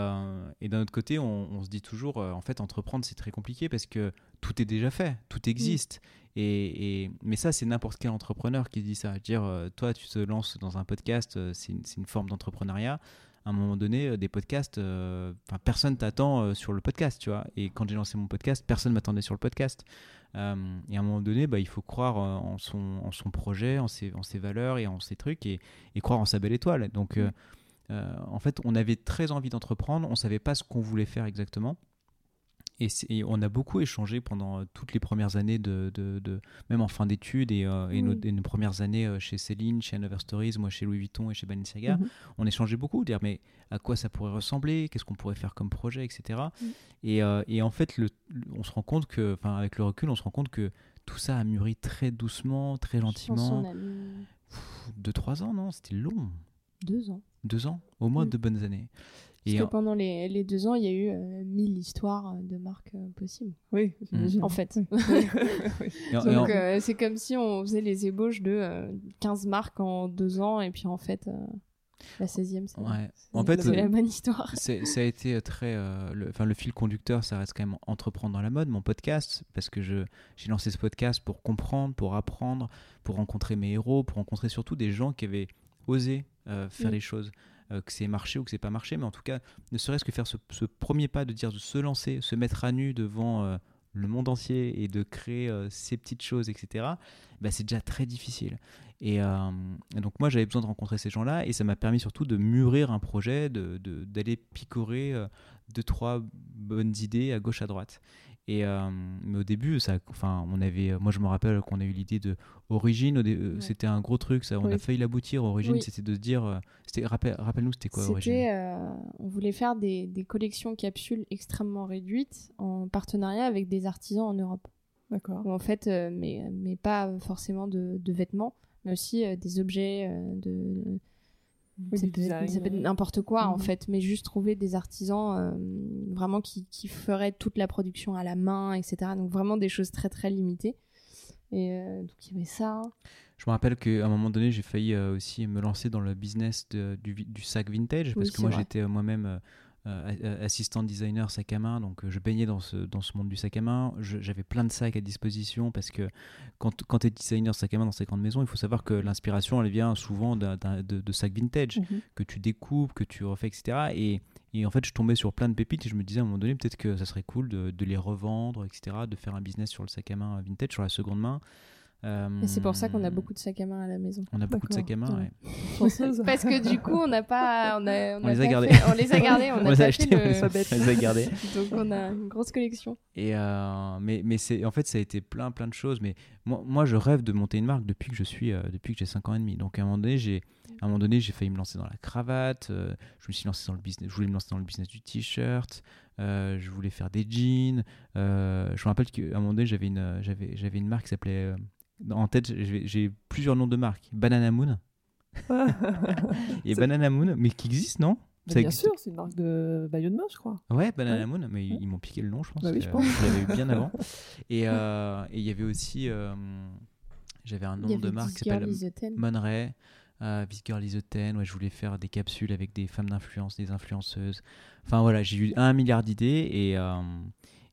et d'un autre côté on, on, se dit toujours en fait entreprendre c'est très compliqué parce que tout est déjà fait, tout mm. existe. Et, mais ça, c'est n'importe quel entrepreneur qui dit ça. Dire, euh, toi, tu te lances dans un podcast, euh, c'est une, forme d'entrepreneuriat. À un moment donné, euh, des podcasts, enfin personne t'attend sur le podcast, tu vois. Et quand j'ai lancé mon podcast, personne m'attendait sur le podcast. et à un moment donné, bah, il faut croire en son, en son projet, en ses, en ses valeurs et en ses trucs, et, et croire en sa belle étoile. Donc, mm. En fait, on avait très envie d'entreprendre, on savait pas ce qu'on voulait faire exactement. Et, on a beaucoup échangé pendant euh, toutes les premières années, de, de, même en fin d'études et, euh, et, nos, premières années euh, chez Céline, chez Another Stories, moi chez Louis Vuitton et chez Balenciaga. Mhm. On échangeait beaucoup, dire mais à quoi ça pourrait ressembler, qu'est-ce qu'on pourrait faire comme projet, etc. Et, et, en fait, le, on se rend compte que, avec le recul, on se rend compte que tout ça a mûri très doucement, très gentiment. deux, trois ans, non C'était long. Deux ans. Deux ans, au moins mm. deux bonnes années. Parce que pendant les, les, deux ans, il y a eu euh, mille histoires de marques euh, possibles. Oui, en fait. Donc c'est comme si on faisait les ébauches de 15 marques en deux ans et puis en fait la 16e, c'est ouais. en fait, la bonne histoire. Ça a été très. le, le fil conducteur, ça reste quand même entreprendre dans la mode, mon podcast, parce que j'ai lancé ce podcast pour comprendre, pour apprendre, pour rencontrer mes héros, pour rencontrer surtout des gens qui avaient osé faire les choses. Euh, que c'est marché ou que c'est pas marché, mais en tout cas, ne serait-ce que faire ce, premier pas de dire de se lancer, se mettre à nu devant euh, le monde entier et de créer euh, ces petites choses, etc., bah, c'est déjà très difficile. Et, donc moi, j'avais besoin de rencontrer ces gens-là et ça m'a permis surtout de mûrir un projet, d'aller de, picorer deux, trois bonnes idées à gauche, à droite. Et, euh, mais au début, ça, enfin, on avait, moi je me rappelle qu'on a eu l'idée de Origine, euh, c'était un gros truc, ça, on a failli l'aboutir. Origine, c'était de se dire, euh, c'était, rappelle, nous c'était quoi Origine? On voulait faire des, des, collections capsules extrêmement réduites en partenariat avec des artisans en Europe. D'accord. En fait, mais, mais pas forcément de, de vêtements, mais aussi des objets de ça, peut être, n'importe quoi en mhm. fait, mais juste trouver des artisans euh, vraiment qui, qui, feraient toute la production à la main, etc. Donc vraiment des choses très très limitées. Et euh, donc il y avait ça. Je me rappelle qu'à un moment donné, j'ai failli euh, aussi me lancer dans le business de, du, du, sac vintage, parce que moi j'étais moi-même euh, assistant designer sac à main, donc euh, je baignais dans ce, dans ce monde du sac à main. J'avais plein de sacs à disposition parce que quand, quand tu es designer sac à main dans ces grandes maisons, il faut savoir que l'inspiration, elle vient souvent de, de, sacs vintage mhm. que tu découpes, que tu refais, etc. Et, et, en fait, je tombais sur plein de pépites et je me disais à un moment donné, peut-être que ça serait cool de, de les revendre, etc., de faire un business sur le sac à main vintage, sur la seconde main. Et c'est pour ça qu'on a beaucoup de sacs à main à la maison. On a beaucoup de sacs à main, ouais. Parce que du coup, on n'a pas, on a, On a les a gardés. fait- on les a gardés. On On n'a les a achetés, on les le- a- on les a gardés. Donc on a une grosse collection. Et euh, mais mais c'est en fait ça a été plein plein de choses. Mais moi, moi je rêve de monter une marque depuis que je suis euh, depuis que j'ai 5 ans et demi. Donc à un moment donné j'ai à un moment donné j'ai failli me lancer dans la cravate. euh, je me suis lancé dans le business. Je voulais me lancer dans le business du t-shirt. euh, je voulais faire des jeans. euh, je me rappelle qu'à un moment donné j'avais une j'avais j'avais une marque qui s'appelait euh, en tête j'ai plusieurs noms de marques. Banana Moon et Banana Moon mais qui existe non? Ça bien existe sûr, c'est une marque de Bayonne je crois. Ouais, Banana Ouais. Moon, mais ils, Ouais. ils m'ont piqué le nom, je pense. Bah oui, je euh, pense. l'avais eu bien avant. Et euh, et il y avait aussi, euh, j'avais un nom y de marque qui s'appelle Girl is a Ten. Monray, euh, This Girl is a Ten. Ouais, je voulais faire des capsules avec des femmes d'influence, des influenceuses. Enfin voilà, j'ai eu un milliard d'idées et euh,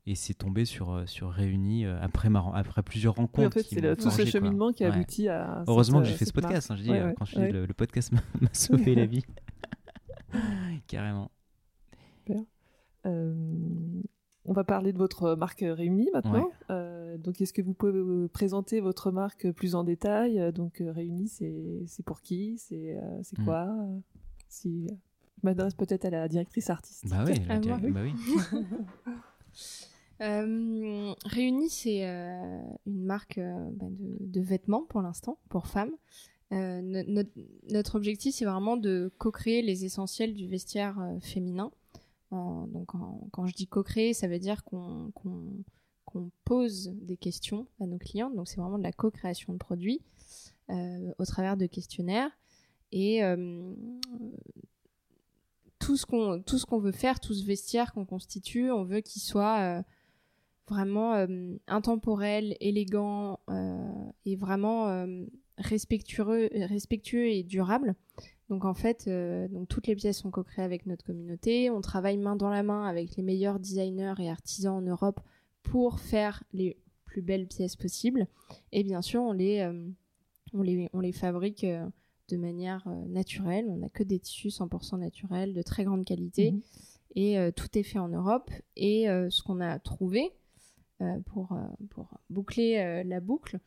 et c'est tombé sur euh, sur Réunis euh, après ma après plusieurs rencontres. Oui, en fait, c'est tout ce quoi. cheminement qui Ouais. aboutit à. Heureusement cette, que j'ai euh, fait ce podcast. hein, je dis, Ouais, ouais, quand je ouais. dis le, le podcast m'a m'a sauvé la vie. Carrément. Euh, on va parler de votre marque Réunie maintenant. Euh, donc, est-ce que vous pouvez présenter votre marque plus en détail? Donc, Réunie, c'est c'est pour qui? C'est euh, c'est Mm. quoi? Si je m'adresse peut-être à la directrice artistique. Bah oui, la Ah, bah oui. Euh, Réunis, c'est euh, une marque euh, bah, de, vêtements pour l'instant, pour femmes. No- notre, objectif, c'est vraiment de co-créer les essentiels du vestiaire féminin. Donc, quand je dis co-créer, ça veut dire qu'on pose des questions à nos clients. Donc, c'est vraiment de la co-création de produits au travers de questionnaires. Et tout ce qu'on veut faire, tout ce vestiaire qu'on constitue, on veut qu'il soit vraiment euh, intemporel, élégant euh, et vraiment euh, respectueux, respectueux et durable. Donc en fait, donc toutes les pièces sont co-créées avec notre communauté. On travaille main dans la main avec les meilleurs designers et artisans en Europe pour faire les plus belles pièces possibles. Et bien sûr, on les, on les, on les fabrique de manière naturelle. On n'a que des tissus 100% naturels, de très grande qualité Mhm. et euh, tout est fait en Europe. Et euh, ce qu'on a trouvé pour, euh, pour boucler euh, la boucle,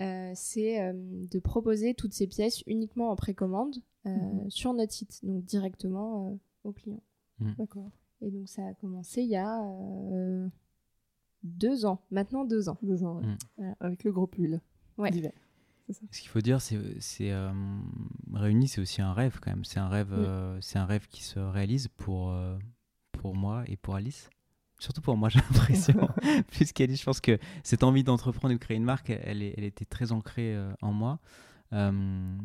euh, c'est euh, de proposer toutes ces pièces uniquement en précommande euh, Mhm. sur notre site, donc directement euh, aux clients. D'accord. Et donc ça a commencé il y a euh, deux ans, maintenant deux ans. Deux ans, ouais. Voilà. Avec le gros pull. Ouais. d'hiver. Ce qu'il faut dire, c'est, c'est euh, Réunis, c'est aussi un rêve quand même. C'est un rêve, Oui. euh, c'est un rêve qui se réalise pour euh, pour moi et pour Alice. Surtout pour moi, j'ai l'impression. Plus qu'Alice, je pense que cette envie d'entreprendre et de créer une marque, elle, était très ancrée euh, en moi. Euh,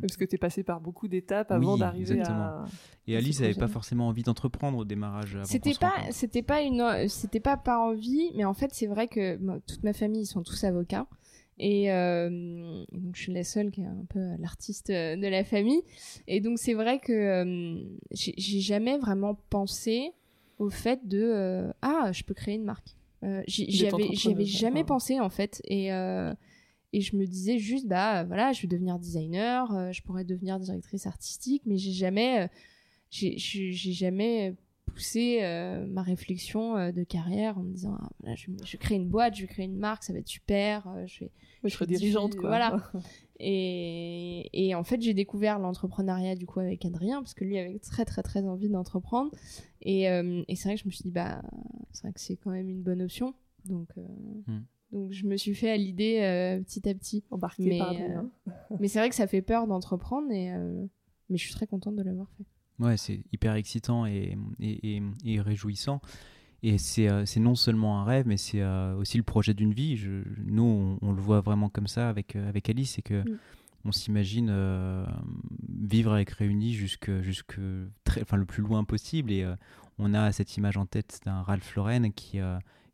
Parce que tu es passé par beaucoup d'étapes Oui, avant d'arriver exactement. à. et Alice n'avait pas forcément envie d'entreprendre au démarrage. C'était pas, c'était pas une, c'était pas par envie, mais en fait c'est vrai que moi, toute ma famille ils sont tous avocats et euh, donc je suis la seule qui est un peu l'artiste de la famille et donc c'est vrai que euh, j'ai j'ai jamais vraiment pensé au fait de euh, ah je peux créer une marque. Euh, j'y- avais, ouais, jamais pensé en fait et euh, et je me disais juste bah voilà je vais devenir designer, je pourrais devenir directrice artistique, mais j'ai jamais j'ai jamais poussé euh, ma réflexion euh, de carrière en me disant ah, voilà, je, je vais créer une boîte, je vais créer une marque, ça va être super, euh, je vais je je dirigeante, quoi. voilà. Et, et en fait, j'ai découvert l'entrepreneuriat du coup avec Adrien, parce que lui avait très très très envie d'entreprendre. Et, euh, et c'est vrai que je me suis dit, bah, c'est vrai que c'est quand même une bonne option. Donc, euh, Hmm. donc je me suis fait à l'idée euh, petit à petit. Embarqué Mais, par euh. Mais c'est vrai que ça fait peur d'entreprendre, et, euh, mais je suis très contente de l'avoir fait. Ouais, c'est hyper excitant et, et, et- et réjouissant. Et c'est euh, c'est non seulement un rêve, mais c'est euh, aussi le projet d'une vie. Je, nous, on, on le voit vraiment comme ça avec, euh, avec Alice, c'est que Mm. on s'imagine euh, vivre avec Réunis jusque, jusque très, enfin, le plus loin possible. Et on a cette image en tête d'un Ralph Lauren qui,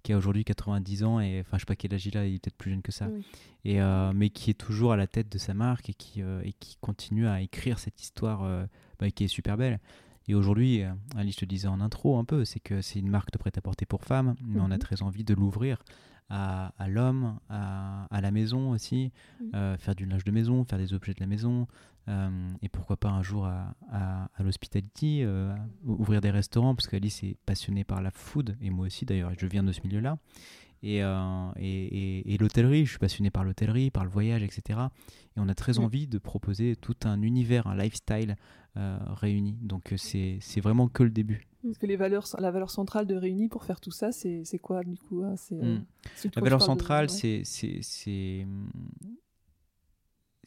qui a aujourd'hui 90 ans, et enfin, je sais pas quel âge il a, il est peut-être plus jeune que ça. Oui. Et, mais qui est toujours à la tête de sa marque et qui, et qui continue à écrire cette histoire bah, qui est super belle. Et aujourd'hui, Alice te disait en intro un peu, c'est que c'est une marque de prêt-à-porter pour femmes, mais on a Mhm. très envie de l'ouvrir à, à l'homme, à, à la maison aussi, euh, faire du linge de maison, faire des objets de la maison, euh, et pourquoi pas un jour à, l'hospitality, euh, ou- ouvrir des restaurants, parce qu'Alice est passionnée par la food, et moi aussi d'ailleurs, je viens de ce milieu-là. Et, euh, et, et, l'hôtellerie, je suis passionné par l'hôtellerie, par le voyage, etc. Et on a très envie de proposer tout un univers, un lifestyle réuni. Donc c'est vraiment que le début. Parce que les valeurs, la valeur centrale de Réunis pour faire tout ça, c'est quoi du coup hein hmm. La valeur centrale, c'est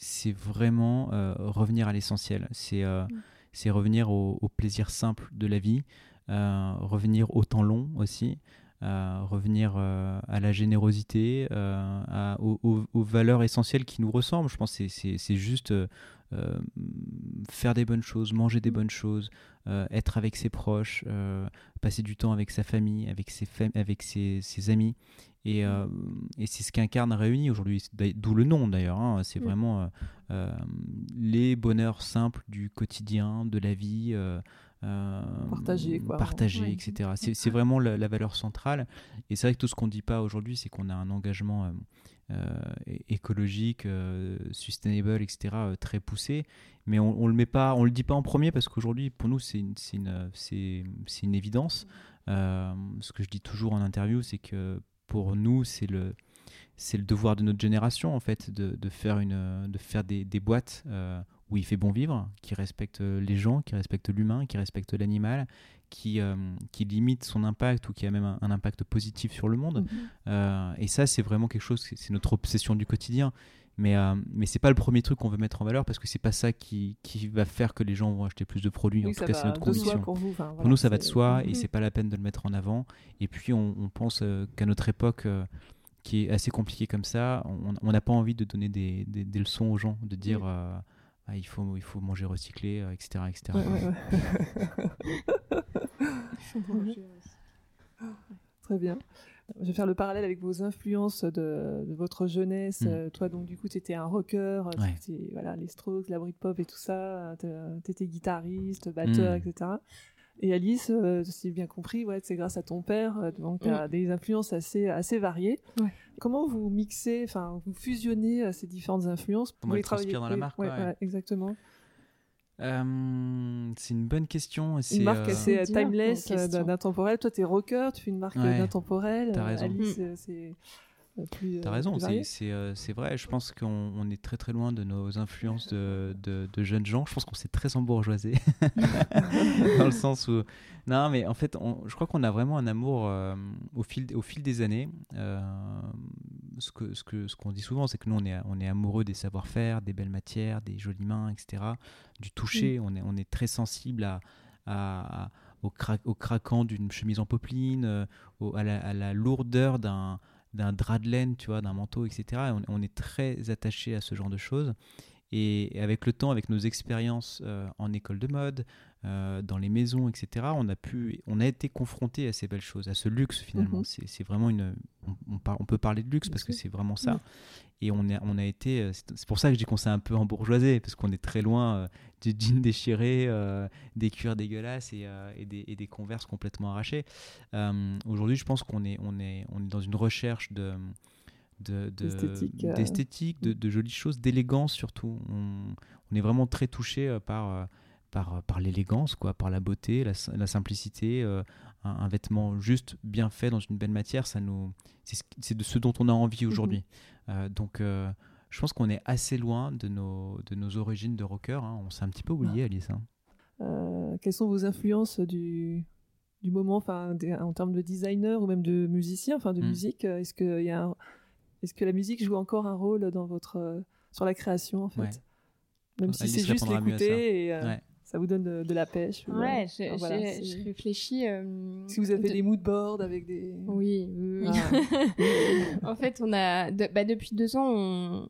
c'est vraiment euh, revenir à l'essentiel. C'est euh, mm. revenir au, plaisir simple de la vie, euh, revenir au temps long aussi, revenir à la générosité, aux, valeurs essentielles qui nous ressemblent. Je pense que c'est juste faire des bonnes choses, manger des mm. bonnes choses, être avec ses proches, passer du temps avec sa famille, avec ses, avec ses, ses amis. Et, euh, et c'est ce qu'incarne Réunis aujourd'hui, d'où le nom d'ailleurs. Hein. c'est vraiment euh, euh, les bonheurs simples du quotidien, de la vie. Partager, quoi. Partager, etc. C'est vraiment la, valeur centrale. Et c'est vrai que tout ce qu'on ne dit pas aujourd'hui, c'est qu'on a un engagement écologique, sustainable, etc., très poussé. Mais on ne on le dit pas en premier parce qu'aujourd'hui, pour nous, c'est une, une, une, évidence. ce que je dis toujours en interview, c'est que pour nous, c'est le, c'est le devoir de notre génération, en fait, de, de faire, une, de faire des, des boîtes euh, où il fait bon vivre, qui respectent les gens, qui respectent l'humain, qui respectent l'animal, qui, euh, qui limite son impact ou qui a même un, impact positif sur le monde. Mhm. Euh, et ça, c'est vraiment quelque chose, c'est notre obsession du quotidien. Mais, euh, mais c'est pas le premier truc qu'on veut mettre en valeur parce que c'est pas ça qui, qui, va faire que les gens vont acheter plus de produits. en tout cas, c'est notre conviction. Pour, pour, nous, ça va de soi et mhm. c'est pas la peine de le mettre en avant. Et puis, on, on pense euh, qu'à notre époque, euh, qui est assez compliquée comme ça, on n'a pas envie de donner des, des, des, leçons aux gens, de dire ah, il, faut, il faut manger recyclé, etc. etc. Très bien. Je vais faire le parallèle avec vos influences de, votre jeunesse. Mm. Euh, toi, donc, du coup, tu étais un rocker, voilà, les Strokes, la Britpop et tout ça. Tu étais guitariste, batteur, mm. etc. Et Alice, euh, si j'ai bien compris, ouais, c'est grâce à ton père, euh, donc tu as mm. des influences assez, assez variées. Comment vous mixez, enfin, vous fusionnez ces différentes influences pour les travailler dans la marque Exactement. Euh, c'est une bonne question. Une marque euh, assez timeless, euh, d'intemporel. Toi, t'es rocker, tu fais une marque d'intemporel. T'as raison. Alice, c'est T'as raison, c'est vrai. Je pense qu'on est très très loin de nos influences de, de, jeunes gens. Je pense qu'on s'est très embourgeoisé. Dans le sens où. Non, mais en fait, je crois qu'on a vraiment un amour au, fil, au fil des années. ce qu'on ce que, ce qu'on dit souvent, c'est que nous, on est, on est amoureux des savoir-faire, des belles matières, des jolies mains, etc. Du toucher. On, est, on est très sensible à, à, au, au, craquant d'une chemise en popeline, à, la, à la lourdeur d'un d'un drap de laine, tu vois, d'un manteau, etc. on, est très attaché à ce genre de choses. Et, avec le temps, avec nos expériences euh, en école de mode, euh, dans les maisons, etc., on a, pu, on a été confronté à ces belles choses, à ce luxe finalement. Mhm. C'est vraiment une. On, on, peut parler de luxe parce que c'est vraiment ça. Et on a, on a été. Euh, c'est pour ça que je dis qu'on s'est un peu embourgeoisé, parce qu'on est très loin euh, des jeans déchirés, euh, des cuirs dégueulasses et, et, des, et, des, converses complètement arrachés. Aujourd'hui, je pense qu'on est, on est, on est dans une recherche de d'esthétique, de, de, de, jolies choses, d'élégance surtout. On, on, est vraiment très touché par, par, par l'élégance, quoi, par la beauté, la, la simplicité, un, vêtement juste bien fait dans une belle matière, ça nous, c'est de ce dont on a envie aujourd'hui. Mhm. Euh, donc, euh, je pense qu'on est assez loin de nos, de nos origines de rocker. Hein. On s'est un petit peu oublié, Alice. Hein. Euh, quelles sont vos influences du, du moment, enfin, en termes de designer ou même de musicien, enfin de hmm. musique Est-ce que il y a, est-ce que la musique joue encore un rôle dans votre sur la création en fait? Même si c'est juste l'écouter et ça vous donne de, la pêche. Ouais, je, réfléchis. Euh, si vous avez des mood boards avec des. Oui, oui, ah. en fait, on a. bah, depuis deux ans,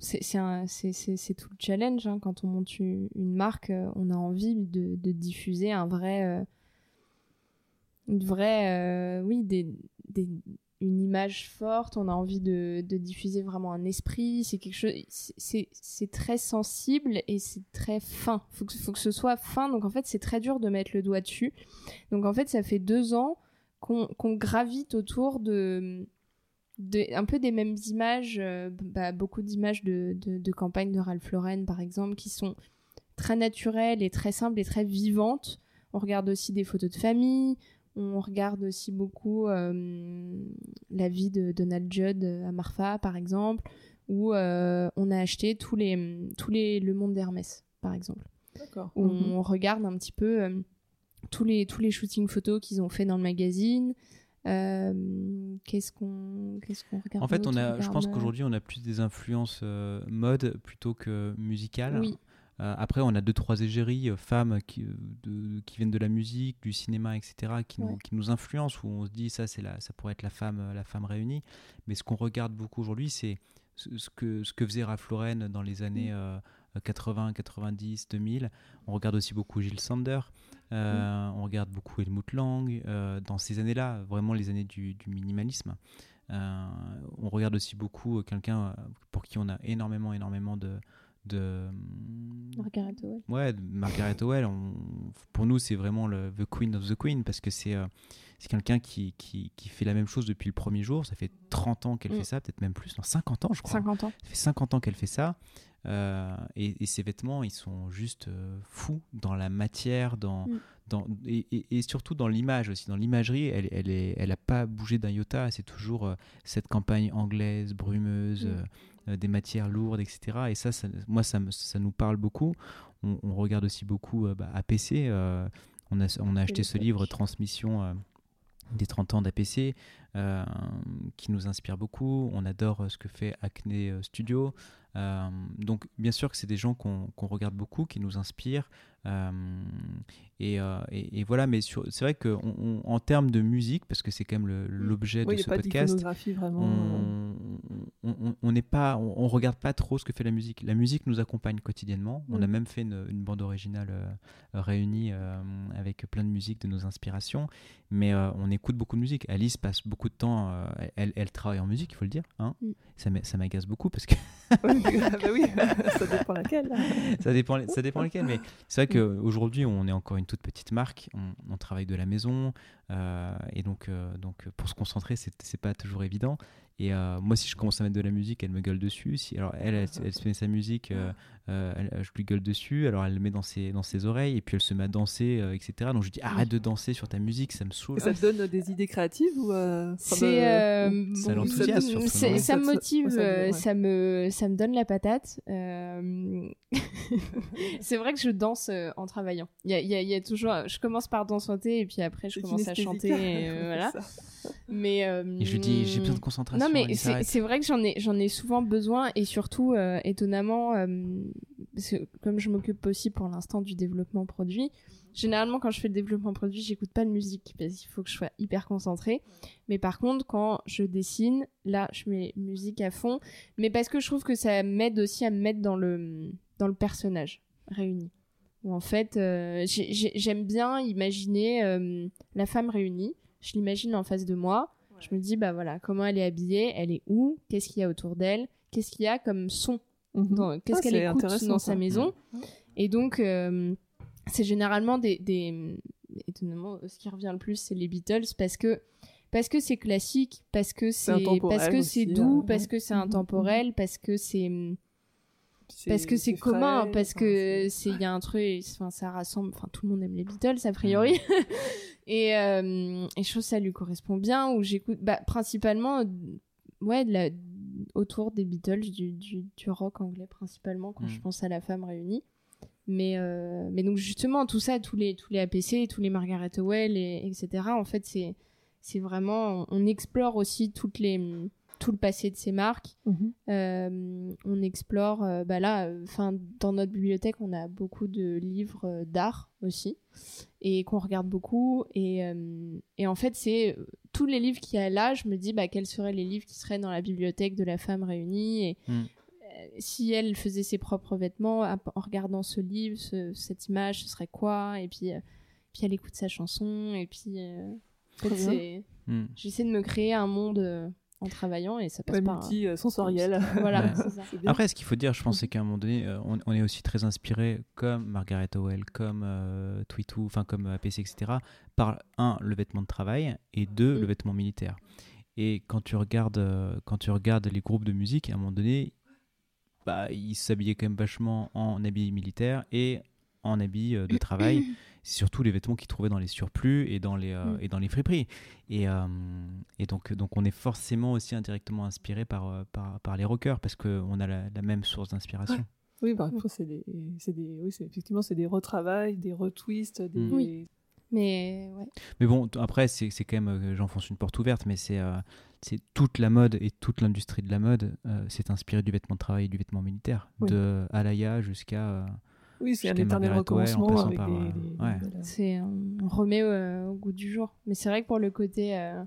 c'est tout le challenge. Hein. Quand on monte une, marque, euh, on a envie de, de diffuser un vrai. Euh, une vraie. oui, des, des une image forte, on a envie de, diffuser vraiment un esprit, c'est quelque chose, c'est très sensible et c'est très fin. Faut que, faut que ce soit fin, donc en fait c'est très dur de mettre le doigt dessus. Donc en fait ça fait deux ans qu'on gravite autour de, un peu des mêmes images, euh, bah, beaucoup d'images de, de, de campagne de Ralph Lauren par exemple, qui sont très naturelles et très simples et très vivantes. On regarde aussi des photos de famille, On regarde aussi beaucoup la vie de Donald Judd à Marfa, par exemple, où on a acheté tous les, tous les Le Monde d'Hermès, par exemple. D'accord. Où Mhm. On regarde un petit peu tous, les, tous les shootings photos qu'ils ont fait dans le magazine. Euh, qu'est-ce qu'on qu'est-ce qu'on regarde En fait, on a, je pense euh, qu'aujourd'hui, on a plus des influences euh, mode plutôt que musicales. Oui. Euh, après, on a deux, trois égéries, euh, femmes qui, euh, de- qui viennent de la musique, du cinéma, etc., qui, nous, Ouais. qui nous influencent, où on se dit ça, c'est la, ça pourrait être la femme, la femme réunie. Mais ce qu'on regarde beaucoup aujourd'hui, c'est ce, que, ce que faisait Ralph Lauren dans les années euh, 80, 90, 2000. On regarde aussi beaucoup Gilles Sander. Euh, On regarde beaucoup Helmut Lang. euh, dans ces années-là, vraiment les années du, du minimalisme. On regarde aussi beaucoup quelqu'un pour qui on a énormément, énormément de, de Margaret Howell. ouais, de Margaret Howell. on- pour nous, c'est vraiment le the queen of the queen parce que c'est euh, c'est quelqu'un qui, qui, qui fait la même chose depuis le premier jour. Ça fait 30 ans qu'elle Mm. fait ça, peut-être même plus, non, 50 ans, je crois. 50 ans. Ça fait 50 ans qu'elle fait ça. Euh, et, et ses vêtements, ils sont juste euh, fous dans la matière, dans, Mm. dans, et, et- et surtout dans l'image aussi. Dans l'imagerie, elle n'a elle est- elle a pas bougé d'un iota. C'est toujours euh, cette campagne anglaise, brumeuse, Mm. des matières lourdes, etc. Et ça, ça moi, ça, me- ça nous parle beaucoup. On, on regarde aussi beaucoup bah, APC. euh, on, a, on a acheté ce livre Transmission des 30 ans d'APC euh, qui nous inspire beaucoup. On adore ce que fait Acne Studio. Euh, donc, bien sûr que c'est des gens qu'on qu'on regarde beaucoup, qui nous inspirent. Euh, et, euh, et- et voilà, mais sur- c'est vrai qu'en termes de musique, parce que c'est quand même le- l'objet Oui, de ce pas podcast, euh, on on- on n'est pas, on, on regarde pas trop ce que fait la musique. La musique nous accompagne quotidiennement. On a Mm. même fait une, une bande originale euh, réunie euh, avec plein de musiques de nos inspirations. Mais euh, on écoute beaucoup de musique. Alice passe beaucoup de temps, euh, elle, elle travaille en musique, il faut le dire. Hein Mm. ça m'a- ça m'agace beaucoup parce que ah bah oui, ça dépend laquelle. ça dépend, ça dépend lesquels. Mais c'est vrai qu'aujourd'hui, on est encore une toute petite marque. On, travaille de la maison. euh, et donc, euh, donc, pour se concentrer, c'est pas toujours évident. Et euh, moi, si je commence à mettre de la musique, elle me gueule dessus. Si, alors, elle, elle, elle se met sa musique, euh, euh, elle- je lui gueule dessus. Alors, elle le met dans ses, dans ses oreilles. Et puis, elle se met à danser, euh, etc. Donc, je dis arrête de danser sur ta musique, ça me saoule. Et ça te donne des idées créatives ou euh, C'est euh, Ça bon, l'enthousiasme, ça- surtout, me motive, ça te- ouais. ça me ça me donne la patate. Euh, c'est vrai que je danse en travaillant. Il y a, il y a- il y a toujours, je commence par danser et puis après je commence à chanter. et, euh, voilà. Mais euh, Et je lui dis j'ai besoin de concentration. Non, mais c'est vrai que j'en ai, j'en ai souvent besoin et surtout, euh, étonnamment, euh, parce que comme je m'occupe aussi pour l'instant du développement produit, généralement quand je fais le développement produit, j'écoute pas de musique parce qu'il faut que je sois hyper concentrée. Mais par contre, quand je dessine, là, je mets musique à fond, mais parce que je trouve que ça m'aide aussi à me mettre dans le, dans le personnage réuni. Où en fait, euh, j'ai- j'ai- j'aime bien imaginer euh, la femme réunie. Je l'imagine en face de moi. Je me dis, bah voilà, comment elle est habillée, elle est où, qu'est-ce qu'il y a autour d'elle, qu'est-ce qu'il y a comme son, qu'est-ce Ah, qu'elle écoute dans ça. sa maison. Et donc, euh, c'est généralement des, des- Étonnamment, ce qui revient le plus, c'est les Beatles, parce que parce que c'est classique, parce que c'est intemporel parce que c'est doux, parce que c'est Mhm, intemporel, parce que c'est parce que c'est commun, parce que c'est il y a un truc, enfin ça rassemble, enfin tout le monde aime les Beatles a priori, et, euh, et je trouve ça lui correspond bien. Où j'écoute, bah, principalement, euh, ouais, de la- autour des Beatles, du, du, du rock anglais principalement quand Mm. je pense à la femme réunie. Mais euh, mais donc justement tout ça, tous les tous les APC, tous les Margaret Howell, et, etc. En fait c'est c'est vraiment, on explore aussi toutes les tout le passé de ces marques. Mhm. Euh, on explore, euh, bah là, enfin, dans notre bibliothèque, on a beaucoup de livres euh, d'art aussi, et qu'on regarde beaucoup. Et, euh, et en fait, c'est tous les livres qu'il y a là, je me dis, bah, quels seraient les livres qui seraient dans la bibliothèque de la femme réunie et Mm. si elle faisait ses propres vêtements, en regardant ce livre, ce- cette image, ce serait quoi? Et puis, euh, puis elle écoute sa chanson, et puis, euh, en fait, Hmm. j'essaie de me créer un monde euh, en travaillant, et ça passe Ouais, par multi euh, sensoriel. voilà, Ouais. c'est ça. C'est bien. Après, ce qu'il faut dire, je pense, c'est qu'à un moment donné, euh, on, on est aussi très inspiré, comme Margaret Howell, comme euh, Twitou, enfin comme APC, etc., par un, le vêtement de travail, et deux, Mm. le vêtement militaire. Et quand tu regardes, euh, quand tu regardes les groupes de musique, à un moment donné, bah, ils s'habillaient quand même vachement en habits militaires et en habits euh, de travail. c'est surtout les vêtements qu'ils trouvaient dans les surplus et dans les, Mm. et dans les friperies. Et, euh, et donc, donc, on est forcément aussi indirectement inspiré par, euh, par, par les rockers parce qu'on a la, la même source d'inspiration. Oui, bah, c'est des, c'est des, oui, c'est effectivement, c'est des retravails, des retwists, des. Mm. Oui. Mais ouais. Mais bon, t- après, c'est c'est quand même, euh, j'enfonce une porte ouverte, mais c'est euh, c'est toute la mode et toute l'industrie de la mode euh, s'est inspirée du vêtement de travail et du vêtement militaire, Oui. de Alaya jusqu'à. Oui, c'est un éternel recommencement avec par, euh, ouais. C'est on remet euh, au goût du jour. Mais c'est vrai que pour le côté euh,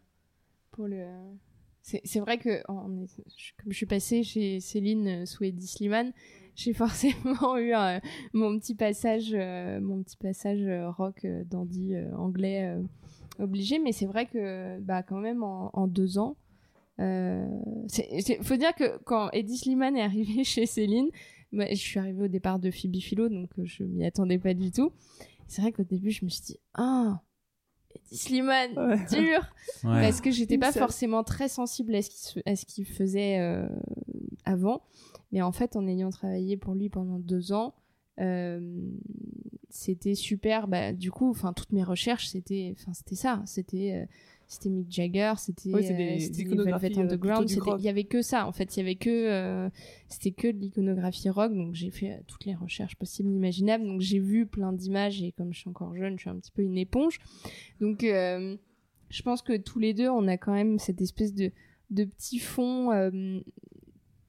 pour le c'est c'est vrai que on est, je- comme je suis passée chez Céline euh, sous Eddie Slimane, j'ai forcément eu euh, mon petit passage euh, mon petit passage euh, rock euh, dandy euh, anglais euh, obligé mais c'est vrai que bah quand même en, en deux ans euh, c'est- faut dire que quand Eddie Slimane est arrivé chez Céline moi, je suis arrivée au départ de Phoebe Philo donc euh, je m'y attendais pas du tout c'est vrai qu'au début, je me suis dit, ah, Eddie Slimane, Ouais. dur. ouais. Parce que j'étais pas forcément très sensible à ce qu'il se- à ce qu'il faisait euh, avant. Mais en fait, en ayant travaillé pour lui pendant deux ans, euh, c'était super. Bah, du coup, enfin, toutes mes recherches, c'était, enfin, c'était ça. C'était, euh, c'était Mick Jagger, c'était, Oui, euh, Velvet euh, Underground. Il y avait que ça. En fait, il y avait que, euh, c'était que de l'iconographie rock. Donc, j'ai fait toutes les recherches possibles, imaginables. Donc, j'ai vu plein d'images et comme je suis encore jeune, je suis un petit peu une éponge. Donc, euh, je pense que tous les deux, on a quand même cette espèce de, de petit fond, euh,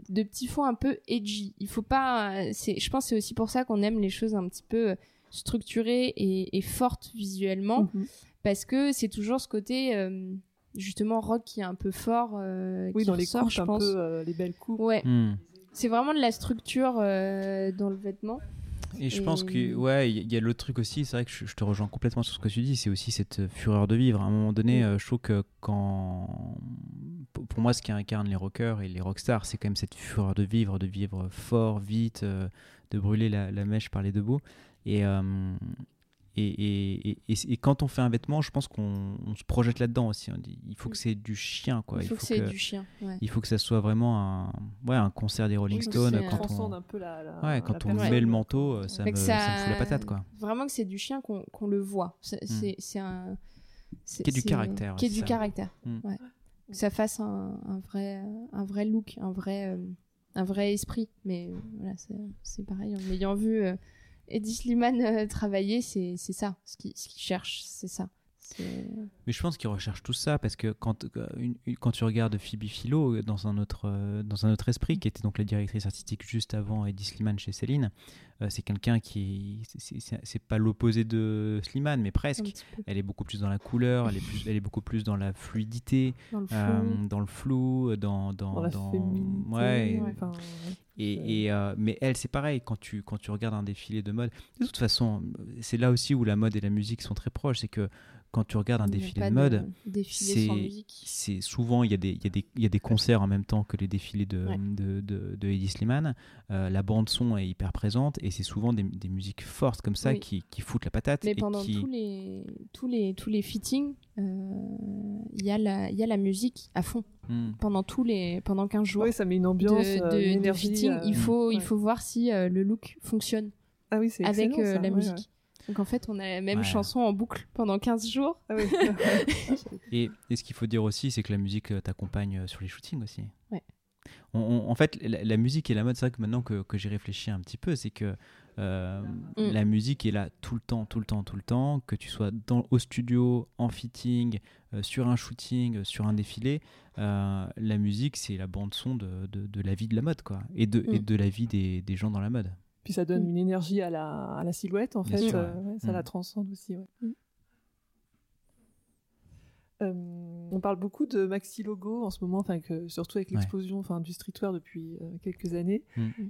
de petit fond un peu edgy. Il faut pas, c'est, je pense que c'est aussi pour ça qu'on aime les choses un petit peu structurées et, et fortes visuellement, Mhm. Parce que c'est toujours ce côté euh, justement rock qui est un peu fort. euh, Oui, qui dans les ressort, coupes, je un pense. peu, euh, les belles coupes. Ouais, Hmm. c'est vraiment de la structure euh, dans le vêtement. Et je pense que, ouais, il y, y a l'autre truc aussi, c'est vrai que je, je te rejoins complètement sur ce que tu dis, c'est aussi cette euh, fureur de vivre. À un moment donné, Mm. euh, je trouve que quand. Pour pour moi, ce qui incarne les rockers et les rockstars, c'est quand même cette fureur de vivre, de vivre fort, vite, euh, de brûler la, la mèche par les deux bouts. Et, euh, et, et, et, quand on fait un vêtement, je pense qu'on on se projette là-dedans aussi. On dit, il faut que Mm. c'est du chien, quoi. il faut que c'est du chien. Ouais. il faut que ça soit vraiment un, ouais, un concert des Rolling Oui, Stones. euh, Quand transcende on, un peu la. la- ouais, la quand on met le manteau, euh, ça, Fait me, que ça me fout la patate, quoi. Vraiment que c'est du chien qu'on qu'on le voit. C'est Mm. c'est- c'est un. c'est- Qui ait du caractère, Qui c'est du ça. caractère. Mm. Ouais. Que ça fasse un, un vrai, un vrai look, un vrai, euh, un vrai esprit. Mais voilà, c'est- c'est pareil. En ayant vu euh, Eddie Slimane euh, travailler, c'est ça. Ce qu'il ce qu'il cherche, c'est ça. Mais je pense qu'ils recherchent tout ça parce que quand, euh, une- quand tu regardes Phoebe Philo euh, dans un, autre, euh, dans un autre esprit, qui était donc la directrice artistique juste avant Eddie Slimane chez Céline, euh, c'est quelqu'un qui. c'est- pas l'opposé de Slimane, mais presque. Elle est beaucoup plus dans la couleur, elle est, plus, elle est beaucoup plus dans la fluidité, dans le flou. euh, dans le flou, dans. dans, Dans la dans- féminité. ouais, Ouais. enfin, ouais. et, et, euh, mais elle, c'est pareil, quand tu, quand tu regardes un défilé de mode, de toute façon, c'est là aussi où la mode et la musique sont très proches, c'est que quand tu regardes un défilé de mode, c'est- souvent, il y, a des, il, y a des, il y a des concerts en même temps que les défilés de, Ouais. de, de, de Eddie Slimane, Euh, la bande-son est hyper présente, et c'est souvent des, des musiques fortes comme ça Oui. qui, qui foutent la patate. Mais et pendant qui... tous les tous les tous les fittings, euh, il y a la il y a la musique à fond Hmm. pendant tous les pendant 15 jours Oui, ça met une ambiance, de, euh, de une énergie. fitting. euh, il faut il ouais. faut voir si euh, le look fonctionne Ah oui, avec euh, ça, la ouais, musique. ouais. Donc en fait, on a la même Ouais. chanson en boucle pendant 15 jours. Ah oui. Et, et ce qu'il faut dire aussi, c'est que la musique euh, t'accompagne euh, sur les shootings aussi. Ouais. On- on- en fait, la, la musique et la mode, c'est vrai que maintenant que, que j'y réfléchis un petit peu, c'est que euh, Mm. la musique est là tout le temps, tout le temps, tout le temps, que tu sois dans, au studio, en fitting, euh, sur un shooting, euh, sur un défilé. euh, la musique, c'est la bande-son de, de, de la vie de la mode, quoi, et de, et Mm. de la vie des, des gens dans la mode. Puis ça donne Mm. une énergie à la, à la silhouette, en Bien fait. sûr, euh, ouais, ça Mm. la transcende aussi. ouais. Mm. Euh, on parle beaucoup de maxi logo en ce moment, enfin que surtout avec l'explosion enfin du streetwear depuis euh, quelques années.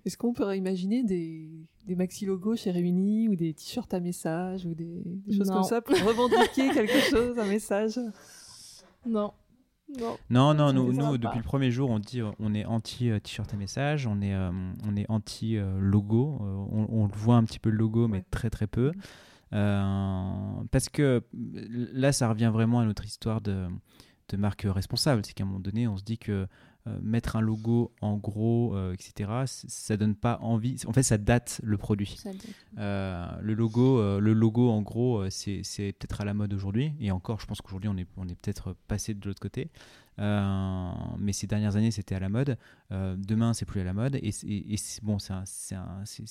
Est-ce qu'on pourrait imaginer des, des maxi logos chez Réunis ou des t-shirts à message ou des, des choses Non. comme ça pour revendiquer quelque chose, un message? Non. Non. Non, nous, depuis le premier jour, on dit euh, on est anti euh, à message, on est, euh, on est anti logo. Euh, on, voit un petit peu le logo, mais Ouais. très très peu. Euh, parce que là, ça revient vraiment à notre histoire de, de marque responsable. C'est qu'à un moment donné, on se dit que euh, mettre un logo en gros, euh, etc., ça donne pas envie. En fait, ça date le produit. Dit- le logo, le logo en gros, c'est peut-être à la mode aujourd'hui. Et encore, je pense qu'aujourd'hui, on est, on est peut-être passé de l'autre côté. Euh, mais ces dernières années, c'était à la mode. Euh, demain, c'est plus à la mode. Et, bon, c'est un,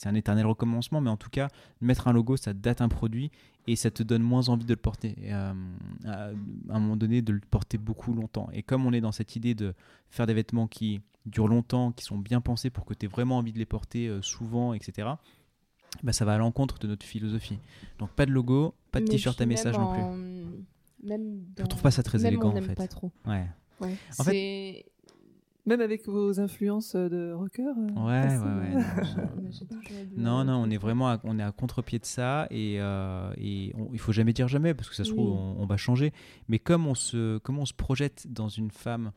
un, éternel recommencement, mais en tout cas, mettre un logo, ça date un produit et ça te donne moins envie de le porter. Euh, à, un moment donné, de le porter beaucoup longtemps. Et comme on est dans cette idée de faire des vêtements qui durent longtemps, qui sont bien pensés pour que tu aies vraiment envie de les porter souvent, etc. Bah, ça va à l'encontre de notre philosophie. Donc pas de logo, pas de t-shirt à message non plus. Même Je trouve pas ça très élégant en fait. Pas trop. Ouais. En fait, même avec vos influences de rocker euh, Ouais, ouais, ouais. Non, non, on est vraiment à, on est à contre-pied de ça et, euh, et il faut jamais dire jamais parce que ça se trouve, on, va changer. Mais comme on, se, comme on se projette dans une femme